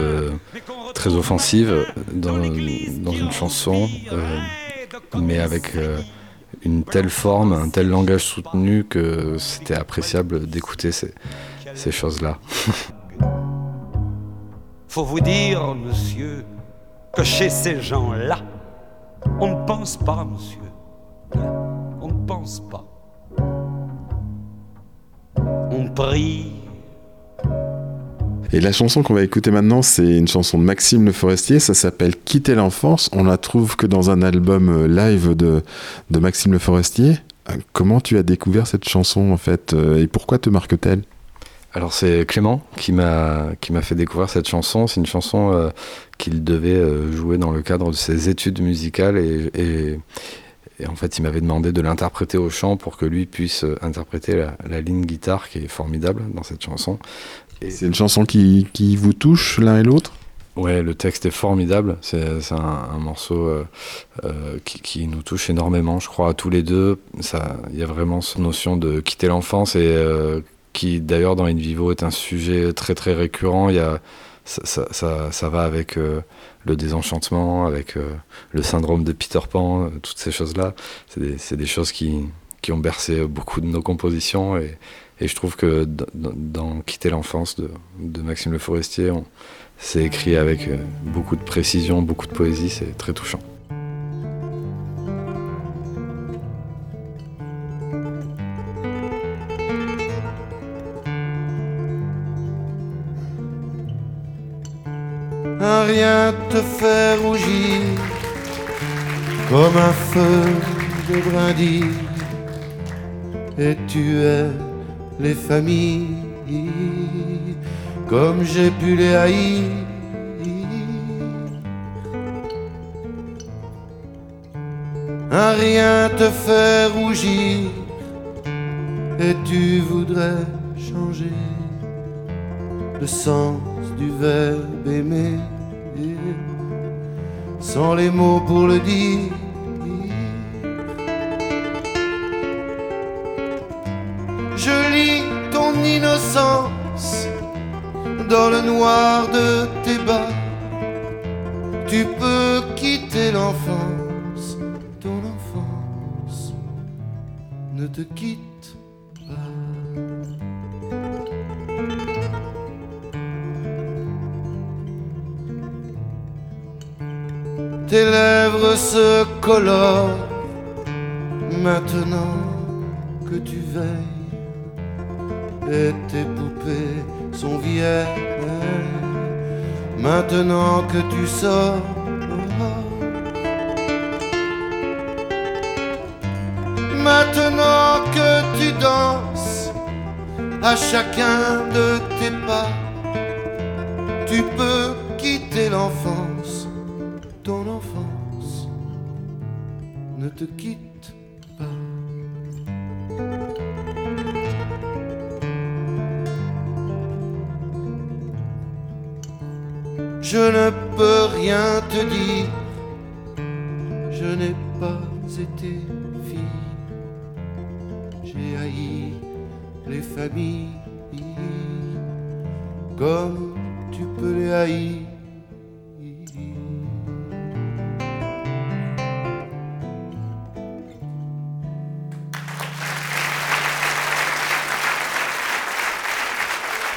offensive dans, dans une chanson, euh, mais avec euh, une telle forme, un tel langage soutenu que c'était appréciable d'écouter ces, ces choses-là. Faut vous dire, monsieur, que chez ces gens-là, on ne pense pas, monsieur. Hein, on ne pense pas. On prie et la chanson qu'on va écouter maintenant, c'est une chanson de Maxime Le Forestier, ça s'appelle Quitter l'enfance. On la trouve que dans un album euh, live de, de Maxime Le Forestier. Euh, comment tu as découvert cette chanson en fait euh, et pourquoi te marque-t-elle? Alors c'est Clément qui m'a fait découvrir cette chanson. C'est une chanson qu'il devait jouer dans le cadre de ses études musicales et, et, en fait il m'avait demandé de l'interpréter au chant pour que lui puisse interpréter la ligne guitare qui est formidable dans cette chanson. C'est une chanson qui, qui vous touche l'un et l'autre? Ouais, le texte est formidable. C'est un, un, morceau euh, euh, qui, qui, nous touche énormément, je crois, à tous les deux. Il y a vraiment cette notion de quitter l'enfance et euh, qui, d'ailleurs, dans In Vivo est un sujet très très récurrent. Il y a, ça, ça, ça, ça va avec le désenchantement, avec le syndrome de Peter Pan, toutes ces choses-là. C'est des, des, choses qui, qui ont bercé beaucoup de nos compositions et, et je trouve que dans, Quitter l'enfance de, de, Maxime Le Forestier, c'est écrit avec euh, beaucoup de précision, beaucoup de poésie, c'est très touchant. Un rien te fait rougir comme un feu de brindille et tu es les familles comme j'ai pu les haïr. Un rien te fait rougir et tu voudrais changer le sens du verbe aimer sans les mots pour le dire. Dans le noir de tes bas. Tu peux quitter l'enfance, ton enfance ne te quitte pas. Tes lèvres se colorent maintenant que tu veilles et tes poupées sont vieilles. Maintenant que tu sors, maintenant que tu danses à chacun de tes pas, tu peux quitter l'enfance, ton enfance ne te quitte Je ne peux rien te dire, je n'ai pas été fille. J'ai haï les familles comme tu peux les haïr.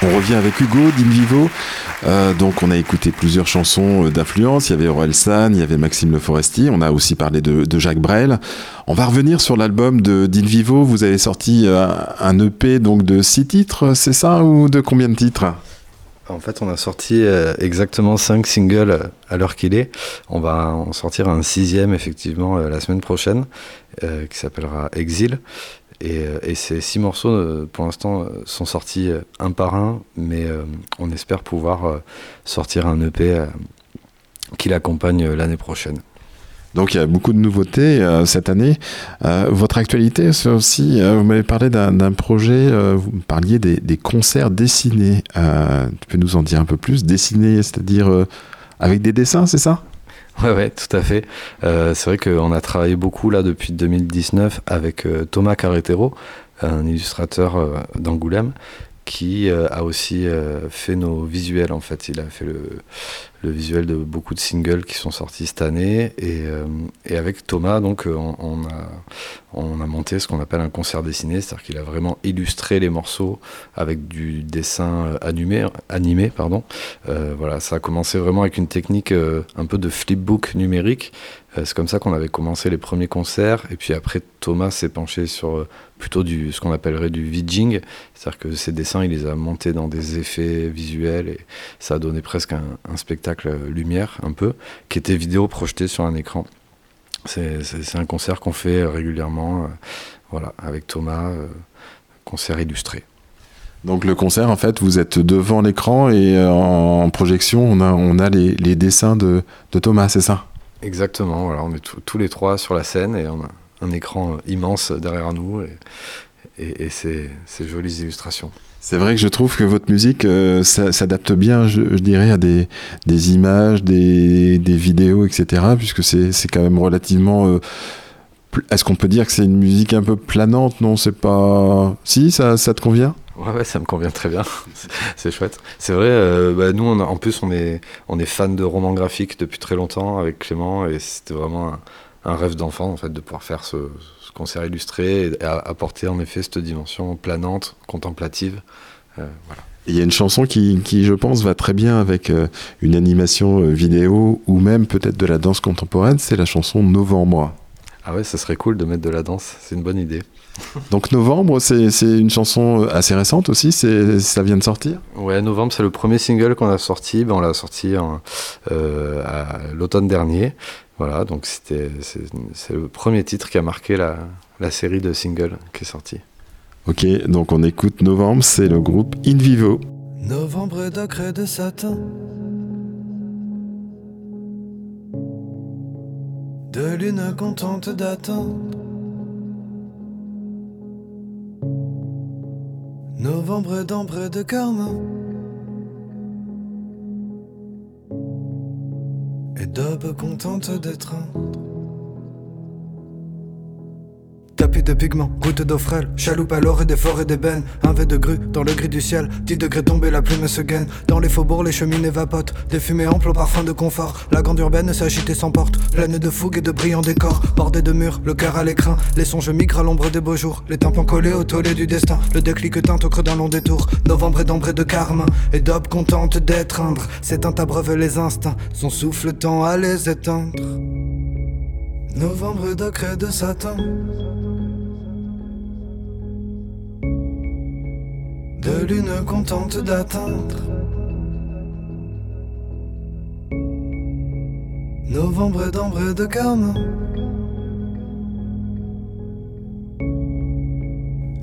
On revient avec Hugo d'Invivo. Euh, donc on a écouté plusieurs chansons euh, d'influence. Il y avait Orelsan, il y avait Maxime Le Forestier. On a aussi parlé de, Jacques Brel. On va revenir sur l'album de d'Invivo. Vous avez sorti euh, un EP donc de six titres, c'est ça ou de combien de titres? En fait, on a sorti exactement cinq singles à l'heure qu'il est. On va en sortir un sixième, effectivement, la semaine prochaine, qui s'appellera Exil. Et, et, ces six morceaux, pour l'instant, sont sortis un par un, mais on espère pouvoir sortir un EP qui l'accompagne l'année prochaine. Donc il y a beaucoup de nouveautés euh, cette année. Euh, votre actualité, c'est aussi, euh, vous m'avez parlé d'un projet, vous parliez des, des, concerts dessinés. tu peux nous en dire un peu plus? Dessinés, c'est-à-dire avec des dessins, c'est ça? Ouais, ouais, tout à fait. c'est vrai qu'on a travaillé beaucoup là depuis 2019 avec Thomas Carretero, un illustrateur d'Angoulême, qui euh, a aussi euh, fait nos visuels en fait. Il a fait le, visuel de beaucoup de singles qui sont sortis cette année. Et, euh, avec Thomas, donc, on, a, on a monté ce qu'on appelle un concert dessiné, c'est-à-dire qu'il a vraiment illustré les morceaux avec du dessin animé. animé pardon. Voilà, ça a commencé vraiment avec une technique un peu de flipbook numérique. C'est comme ça qu'on avait commencé les premiers concerts. Et puis après, Thomas s'est penché sur plutôt du, ce qu'on appellerait du vidging, c'est-à-dire que ces dessins, il les a montés dans des effets visuels et ça a donné presque un, spectacle lumière un peu, qui était vidéo projeté sur un écran. C'est un concert qu'on fait régulièrement, euh, voilà, avec Thomas, euh, concert illustré. Donc le concert, en fait, vous êtes devant l'écran et euh, en projection, on a, on a les, dessins de, de Thomas, c'est ça? Exactement, voilà, on est tous les trois sur la scène et on a un écran immense derrière nous et, et, et ces, jolies illustrations. C'est vrai que je trouve que votre musique euh, s'adapte bien, je, je, dirais, à des, des images, des, des, vidéos, etc., puisque c'est quand même relativement... Euh, Est-ce qu'on peut dire que c'est une musique un peu planante? Non, c'est pas... Si, ça, ça te convient? Ouais, ouais, ça me convient très bien. c'est chouette. C'est vrai, euh, bah, nous, on a, en plus, on est, on est fan de romans graphiques depuis très longtemps avec Clément, et c'était vraiment un, un rêve d'enfant, en fait, de pouvoir faire ce, ce, concert illustré et apporter, en effet, cette dimension planante, contemplative. Euh, voilà. Il y a une chanson qui, qui, je pense, va très bien avec euh, une animation vidéo ou même peut-être de la danse contemporaine, c'est la chanson Novembre. Ah ouais, ça serait cool de mettre de la danse, c'est une bonne idée. Donc Novembre, c'est une chanson assez récente aussi, ça vient de sortir? Ouais, Novembre, c'est le premier single qu'on a sorti, ben, on l'a sorti en, euh, à l'automne dernier. Voilà, donc c'est le premier titre qui a marqué la, la série de singles qui est sortie. Ok, donc on écoute Novembre, c'est le groupe In Vivo. Novembre d'ocre de satin De lune contente d'attendre Novembre d'ambre de carmin Et d'aube contente d'être de pigments, gouttes d'eau frêle, chaloupe à l'or et des forêts d'ébène, un V de grue dans le gris du ciel, 10 degrés tombés, la plume se gaine, dans les faubourgs les cheminées vapotent, des fumées amples au parfum de confort, la grande urbaine s'agite et s'emporte, pleine de fougue et de brillants décors, bordée de murs, le cœur à l'écran, les songes migrent à l'ombre des beaux jours, les tympans collés au tollé du destin, le déclic teinte au creux d'un long détour, novembre et d'ambre de carmin, et d'aube contente d'étreindre, c'est un abreuve les instincts, son souffle tend à les éteindre. Novembre d'ocre de satin. Lune contente d'atteindre. Novembre d'ambre de carmin.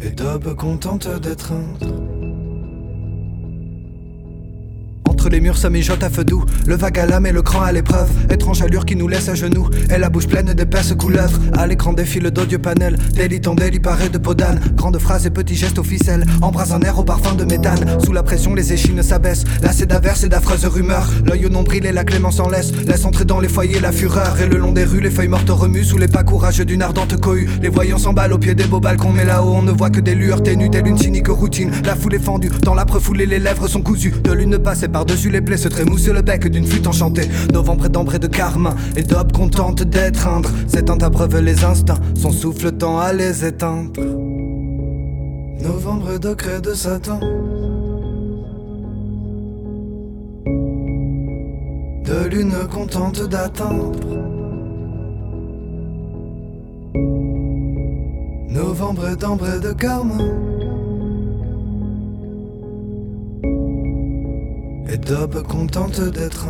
Et d'aube contente d'être Les murs, ça mijote à feu doux. Le vague à l'âme et le cran à l'épreuve. Étrange allure qui nous laisse à genoux. Et la bouche pleine d'épaisses couleuvres. À l'écran défile d'odieux panels. Délit en délit paraît de peau d'âne. Grandes phrases et petits gestes officiels. Embrase un air au parfum de méthane. Sous la pression, les échines s'abaissent. Lassé d'averses et d'affreuses rumeurs. L'œil au nombril et la clémence en laisse. Laisse entrer dans les foyers la fureur. Et le long des rues, les feuilles mortes remuent. Sous les pas courageux d'une ardente cohue. Les voyants s'emballent au pied des beaux balcons. Mais là-haut, on ne voit que des lueurs ténues, telle une cynique routine. La foule est fendue. Dans l'âpre foulée, les lèvres sont cousues. De lune passée par-dessus les plaies se trémousse le bec d'une flûte enchantée. Novembre d'ambre de carmin et d'aube contente d'étreindre. C'est un abreuve les instincts, son souffle tend à les éteindre. Novembre d'ocre de Satan. De lune contente d'attendre. Novembre d'ambre de carmin. Et d'aube contente d'être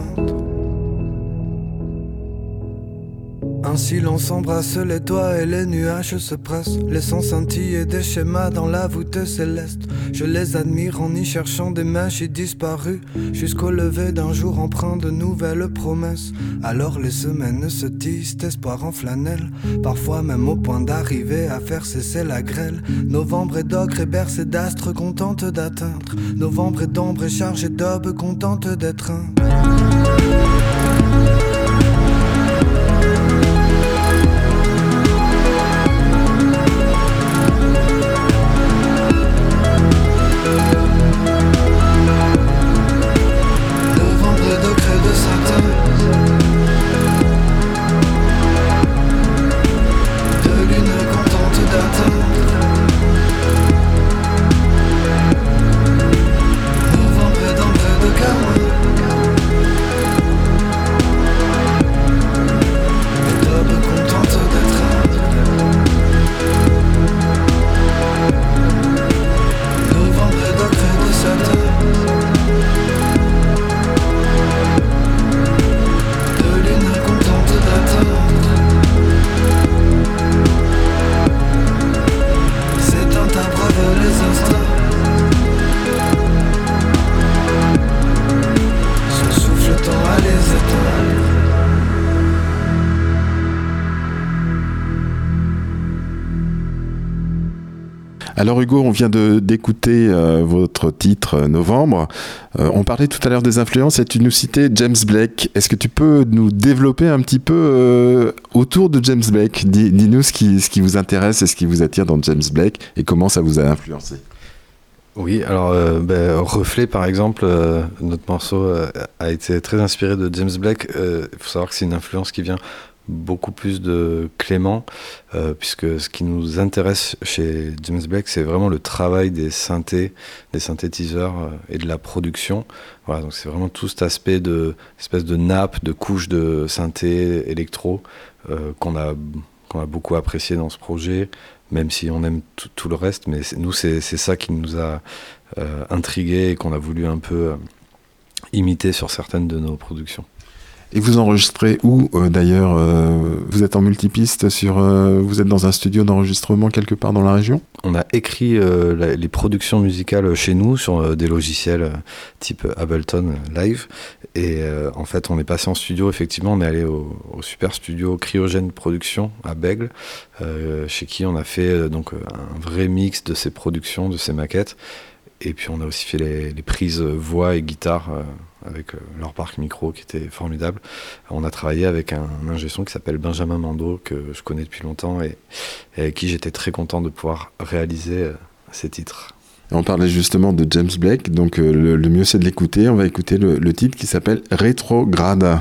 Un silence embrasse les toits et les nuages se pressent, laissant scintiller des schémas dans la voûte céleste. Je les admire en y cherchant des machines disparues, jusqu'au lever d'un jour empreint de nouvelles promesses. Alors les semaines se tissent, espoir en flanelle, parfois même au point d'arriver à faire cesser la grêle. Novembre et d'ocre et bercé d'astres contente d'atteindre. Novembre et d'ombre et chargé d'aube contente d'être un. Hugo, on vient d'écouter euh, votre titre euh, Novembre. Euh, on parlait tout à l'heure des influences et tu nous citais James Blake. Est-ce que tu peux nous développer un petit peu autour de James Blake? Dis-nous ce qui, ce qui vous intéresse et ce qui vous attire dans James Blake et comment ça vous a influencé. Oui, alors ben, Reflet par exemple, notre morceau a été très inspiré de James Blake. Il faut savoir que c'est une influence qui vient beaucoup plus de Clément, euh, puisque ce qui nous intéresse chez James Blake, c'est vraiment le travail des synthés, des synthétiseurs euh, et de la production. Voilà, donc c'est vraiment tout cet aspect de espèce de nappe, de couche de synthé électro euh, qu'on a qu'on a beaucoup apprécié dans ce projet, même si on aime tout le reste. Mais nous, c'est ça qui nous a intrigué et qu'on a voulu un peu imiter sur certaines de nos productions. Et vous enregistrez où euh, d'ailleurs euh, Vous êtes en multipiste sur. Euh, vous êtes dans un studio d'enregistrement quelque part dans la région? On a écrit les productions musicales chez nous sur des logiciels type Ableton Live. Et en fait, on est passé en studio. Effectivement, on est allé au, super studio Cryogène Production à Bègle, chez qui on a fait donc un vrai mix de ces productions, de ces maquettes. Et puis on a aussi fait les, les prises voix et guitare avec euh, leur parc micro qui était formidable. On a travaillé avec un, ingé son qui s'appelle Benjamin Mando, que je connais depuis longtemps et, avec qui j'étais très content de pouvoir réaliser euh, ces titres. On parlait justement de James Blake, donc euh, le, mieux c'est de l'écouter. On va écouter le, le titre qui s'appelle Rétrograde.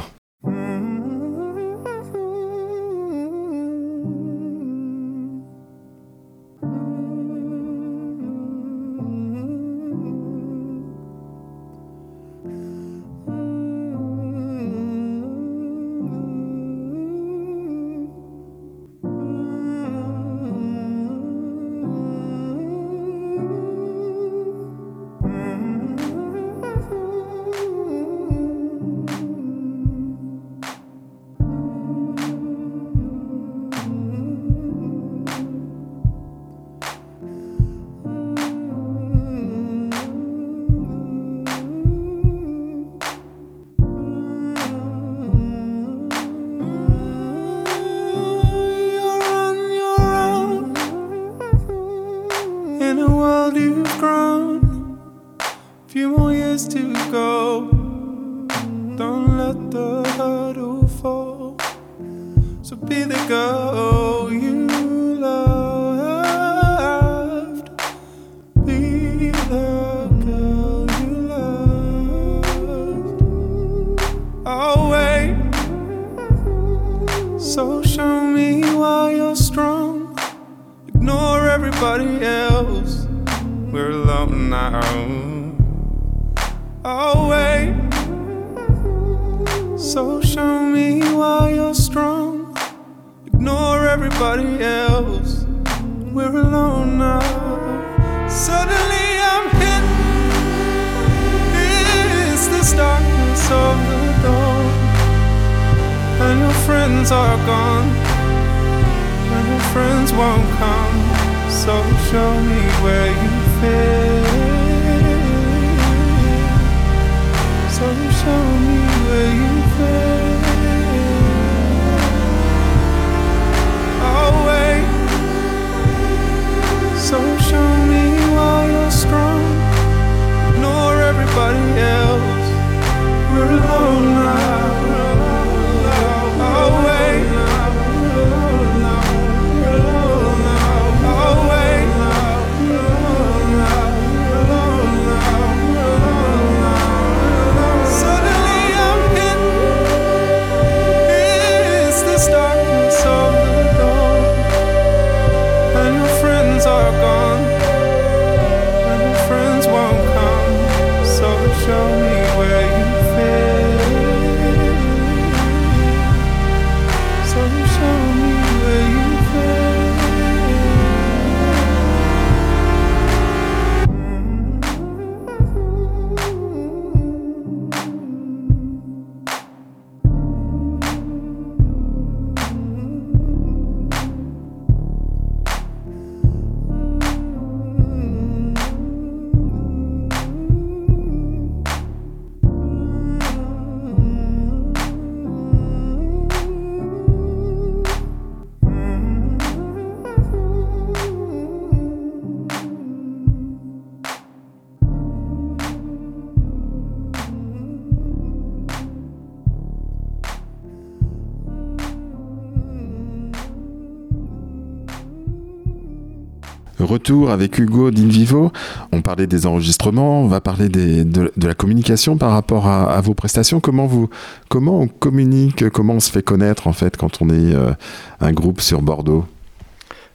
Retour avec Hugo d'Invivo. On parlait des enregistrements, on va parler de, la communication par rapport à, vos prestations. Comment, vous, comment on communique, comment on se fait connaître en fait quand on est euh, un groupe sur Bordeaux?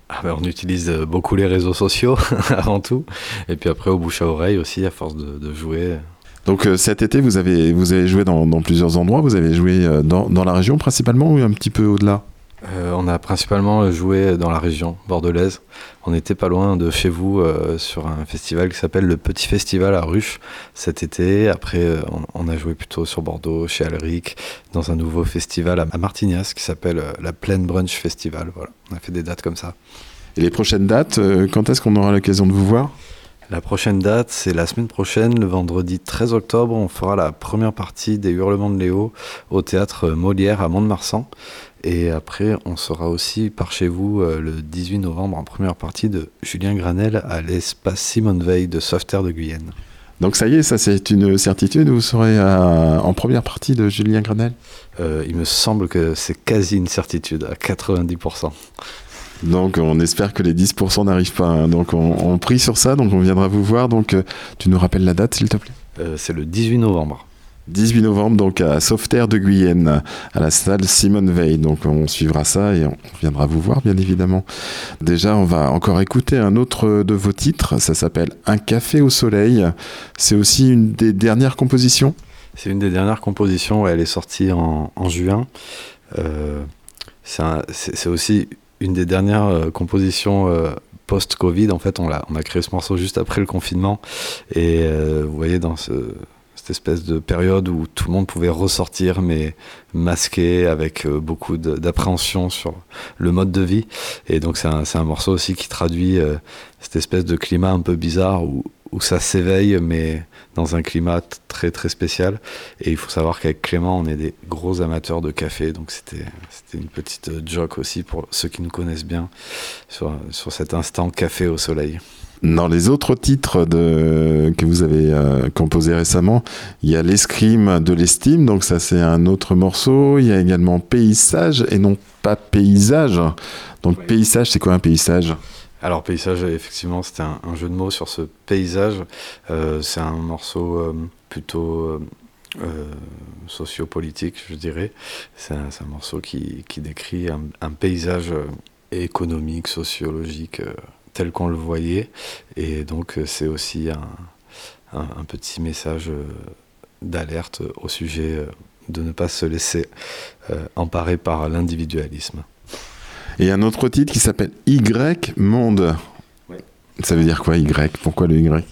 Ah ben, on utilise beaucoup les réseaux sociaux avant tout, et puis après au bouche à oreille aussi à force de, jouer. Donc euh, cet été, vous avez, vous avez joué dans, plusieurs endroits, vous avez joué euh, dans, dans la région principalement ou un petit peu au-delà? Euh, on a principalement joué dans la région bordelaise. On n'était pas loin de chez vous euh, sur un festival qui s'appelle le Petit Festival à Ruche cet été. Après, euh, on, a joué plutôt sur Bordeaux, chez Alric, dans un nouveau festival à Martignas qui s'appelle la Plaine Brunch Festival. Voilà, on a fait des dates comme ça. Et les prochaines dates, quand est-ce qu'on aura l'occasion de vous voir? La prochaine date, c'est la semaine prochaine, le vendredi 13 octobre. On fera la première partie des Hurlements de Léo au théâtre Molière à Mont-de-Marsan. Et après, on sera aussi par chez vous euh, le 18 novembre en première partie de Julien Granel à l'espace Simone Veil de Sauveterre de Guyenne. Donc ça y est, ça c'est une certitude, vous serez euh, en première partie de Julien Granel? Euh, Il me semble que c'est quasi une certitude, à 90%. Donc on espère que les 10% n'arrivent pas. Hein. Donc on, on, prie sur ça, donc on viendra vous voir. Donc tu nous rappelles la date s'il te plaît? C'est le 18 novembre. 18 novembre, donc à Sauveterre de Guyenne, à la salle Simone Veil. Donc on suivra ça et on viendra vous voir, bien évidemment. Déjà, on va encore écouter un autre de vos titres. Ça s'appelle Un café au soleil. C'est aussi une des dernières compositions? C'est une des dernières compositions. elle est sortie en, juin. Euh, c'est aussi une des dernières euh, compositions. Euh, post-Covid, en fait, on a, on a créé ce morceau juste après le confinement. Et vous voyez, dans ce, espèce de période où tout le monde pouvait ressortir, mais masqué, avec euh, beaucoup d'appréhension sur le mode de vie. Et donc c'est un, un, morceau aussi qui traduit euh, cette espèce de climat un peu bizarre où, où ça s'éveille, mais dans un climat très très spécial. Et il faut savoir qu'avec Clément, on est des gros amateurs de café, donc c'était une petite euh, joke aussi pour ceux qui nous connaissent bien sur, sur cet instant café au soleil. Dans les autres titres de, que vous avez euh, composés récemment, il y a l'escrime de l'estime, donc ça c'est un autre morceau. Il y a également paysage et non pas paysage. Donc paysage, c'est quoi un paysage? Alors paysage, effectivement, c'était un, jeu de mots sur ce paysage. Euh, c'est un morceau euh, plutôt sociopolitique, je dirais. C'est un, morceau qui, décrit un, un paysage économique, sociologique tel qu'on le voyait. Et donc euh, c'est aussi un, petit message euh, d'alerte au sujet euh, de ne pas se laisser emparer par l'individualisme. Et un autre titre qui s'appelle Y Monde. Ça veut dire quoi Y? Pourquoi le Y?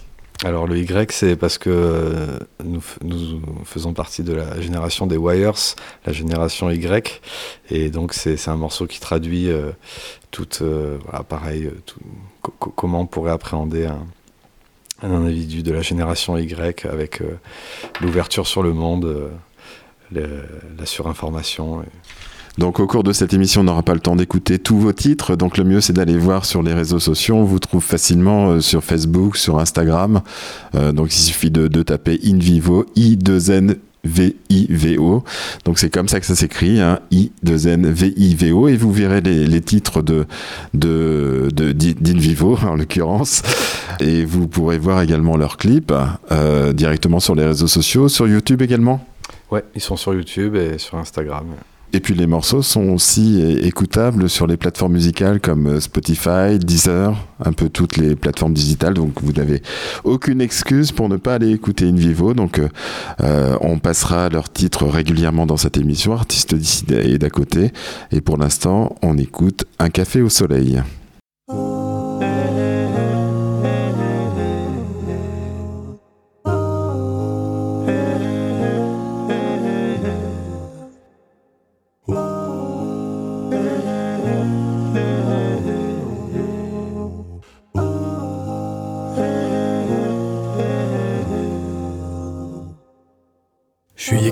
Alors le Y, c'est parce que nous, nous, faisons partie de la génération des Wires, la génération Y, et donc c'est un morceau qui traduit tout, voilà, pareil, tout, comment on pourrait appréhender un, individu de la génération Y avec euh, l'ouverture sur le monde, euh, la surinformation. Donc au cours de cette émission, on n'aura pas le temps d'écouter tous vos titres. Donc le mieux, c'est d'aller voir sur les réseaux sociaux. On vous trouve facilement euh, sur Facebook, sur Instagram. donc il suffit de, de taper InVivo, I2N V-I-V-O. Donc c'est comme ça que ça s'écrit, hein, I-2-N V-I-V-O, et vous verrez les, titres de, de, d'Invivo, en l'occurrence. Et vous pourrez voir également leurs clips euh, directement sur les réseaux sociaux, sur YouTube également. Ouais, ils sont sur YouTube et sur Instagram. Et puis les morceaux sont aussi écoutables sur les plateformes musicales comme euh, Spotify, Deezer, un peu toutes les plateformes digitales. Donc vous n'avez aucune excuse pour ne pas aller écouter In Vivo. Donc euh, euh, on passera leurs titres régulièrement dans cette émission, artistes d'ici et d'à côté. Et pour l'instant, on écoute Un café au soleil.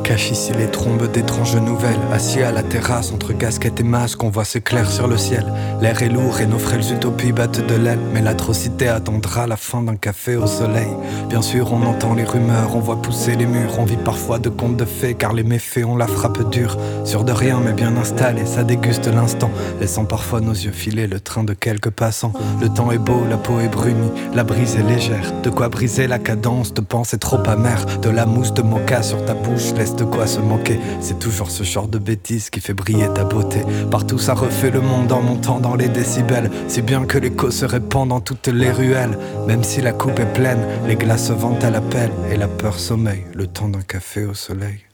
Cache ici les trombes d'étranges nouvelles. Assis à la terrasse, entre casquette et masque, on voit s'éclair sur le ciel. L'air est lourd et nos frêles utopies battent de l'aile. Mais l'atrocité attendra la fin d'un café au soleil. Bien sûr, on entend les rumeurs, on voit pousser les murs. On vit parfois de contes de fées, car les méfaits ont la frappe dure. Sûr de rien, mais bien installé, ça déguste l'instant. Laissant parfois nos yeux filer le train de quelques passants. Le temps est beau, la peau est brunie, la brise est légère. De quoi briser la cadence de pensée trop amère. De la mousse de mocha sur ta bouche, laisse de quoi se moquer. C'est toujours ce genre de bêtises qui fait briller ta beauté. Partout ça refait le monde en montant dans les décibels. Si bien que l'écho se répand dans toutes les ruelles. Même si la coupe est pleine, les glaces vantent à l'appel. Et la peur sommeille, le temps d'un café au soleil.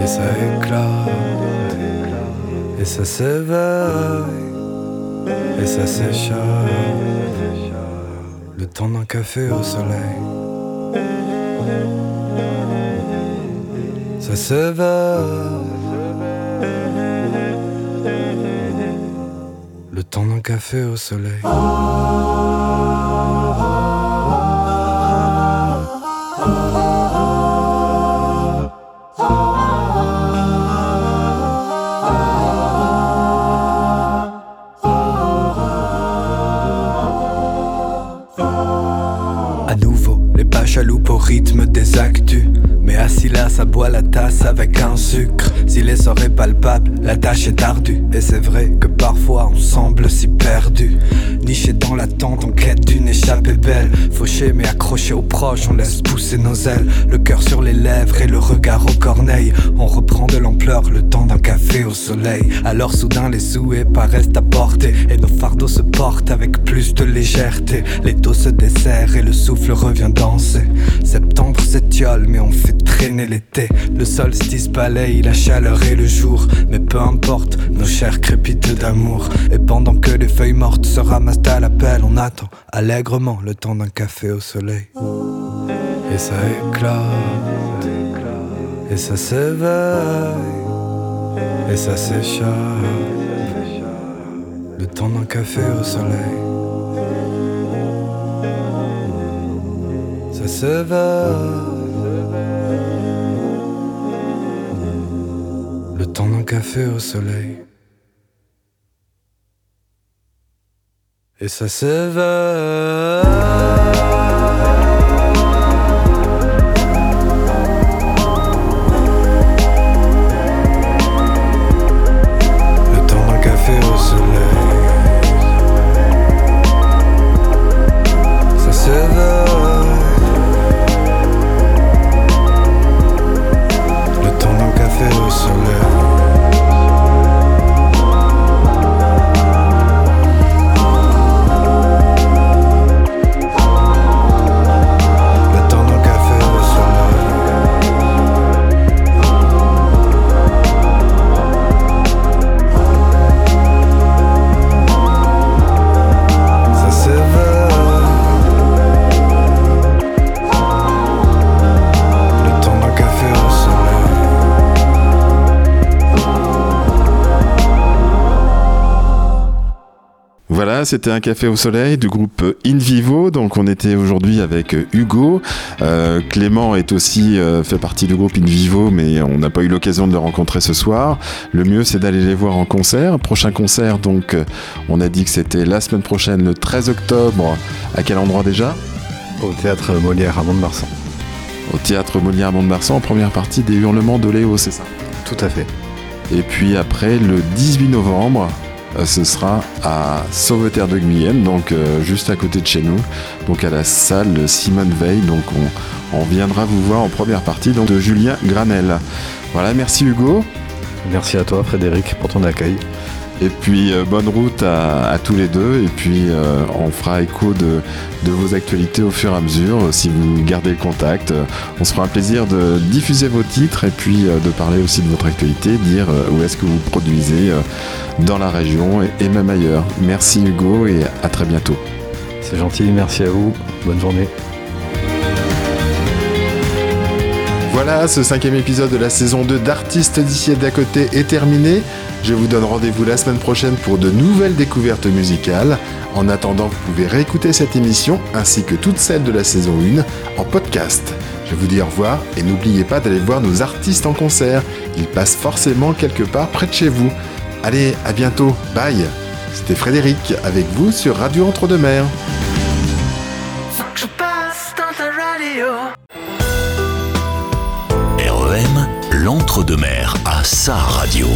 Et ça éclate, et ça s'éveille, et ça s'échappe. Le temps d'un café au soleil. Ça s'éveille. Le temps d'un café au soleil. Ça boit la tasse avec un sucre. Si l'essor est palpable, la tâche est ardue. Et c'est vrai que parfois on semble si perdu. Niché dans l'attente en quête d'une échappée belle. Fauché mais accroché aux proches, on laisse pousser nos ailes. Le cœur sur les lèvres et le regard aux corneilles. On reprend de l'ampleur le temps d'un café au soleil. Alors soudain les souhaits paraissent à portée. Et nos fardeaux se portent avec plus de légèreté. Les taux se desserrent et le souffle revient danser. Septembre s'étiole mais on fait traîner l'été. Le solstice balaye la chaleur et le jour. Mais peu importe, nos chairs crépitent d'amour. Et pendant que les feuilles mortes se ramassent à l'appel, on attend allègrement le temps d'un café au soleil. Et ça éclate, et ça s'éveille, et ça s'échappe. Le temps d'un café au soleil. Ça s'éveille. Le temps d'un café au soleil. Et ça s'éveille. Voilà, c'était un café au soleil du groupe In Vivo. Donc on était aujourd'hui avec euh, Hugo. Euh, Clément est aussi euh, fait partie du groupe In Vivo, mais on n'a pas eu l'occasion de le rencontrer ce soir. Le mieux c'est d'aller les voir en concert. Prochain concert, donc on a dit que c'était la semaine prochaine, le 13 octobre. À quel endroit déjà? Au théâtre Molière à Mont-de-Marsan. Au théâtre Molière Mont-de-Marsan, en première partie des Hurlements de Léo, c'est ça? Tout à fait. Et puis après, le 18 novembre, ce sera à Sauveterre de Guyenne, donc euh, juste à côté de chez nous, donc à la salle Simone Veil. Donc on, on viendra vous voir en première partie donc, de Julien Granel. Voilà, merci Hugo. Merci à toi Frédéric pour ton accueil. Et puis euh, bonne route à, tous les deux. Et puis euh, on fera écho de, vos actualités au fur et à mesure. Si vous gardez le contact, Euh, on se fera un plaisir de diffuser vos titres et puis de parler aussi de votre actualité, dire où est-ce que vous produisez dans la région et même ailleurs. Merci Hugo et à très bientôt. C'est gentil, merci à vous. Bonne journée. Voilà, ce cinquième épisode de la saison 2 d'Artistes d'ici et d'à côté est terminé. Je vous donne rendez-vous la semaine prochaine pour de nouvelles découvertes musicales. En attendant, vous pouvez réécouter cette émission ainsi que toutes celles de la saison 1 en podcast. Je vous dis au revoir et n'oubliez pas d'aller voir nos artistes en concert. Ils passent forcément quelque part près de chez vous. Allez, à bientôt. Bye. C'était Frédéric avec vous sur Radio Entre-deux-Mers. REM, l'entre-deux-mers à sa radio.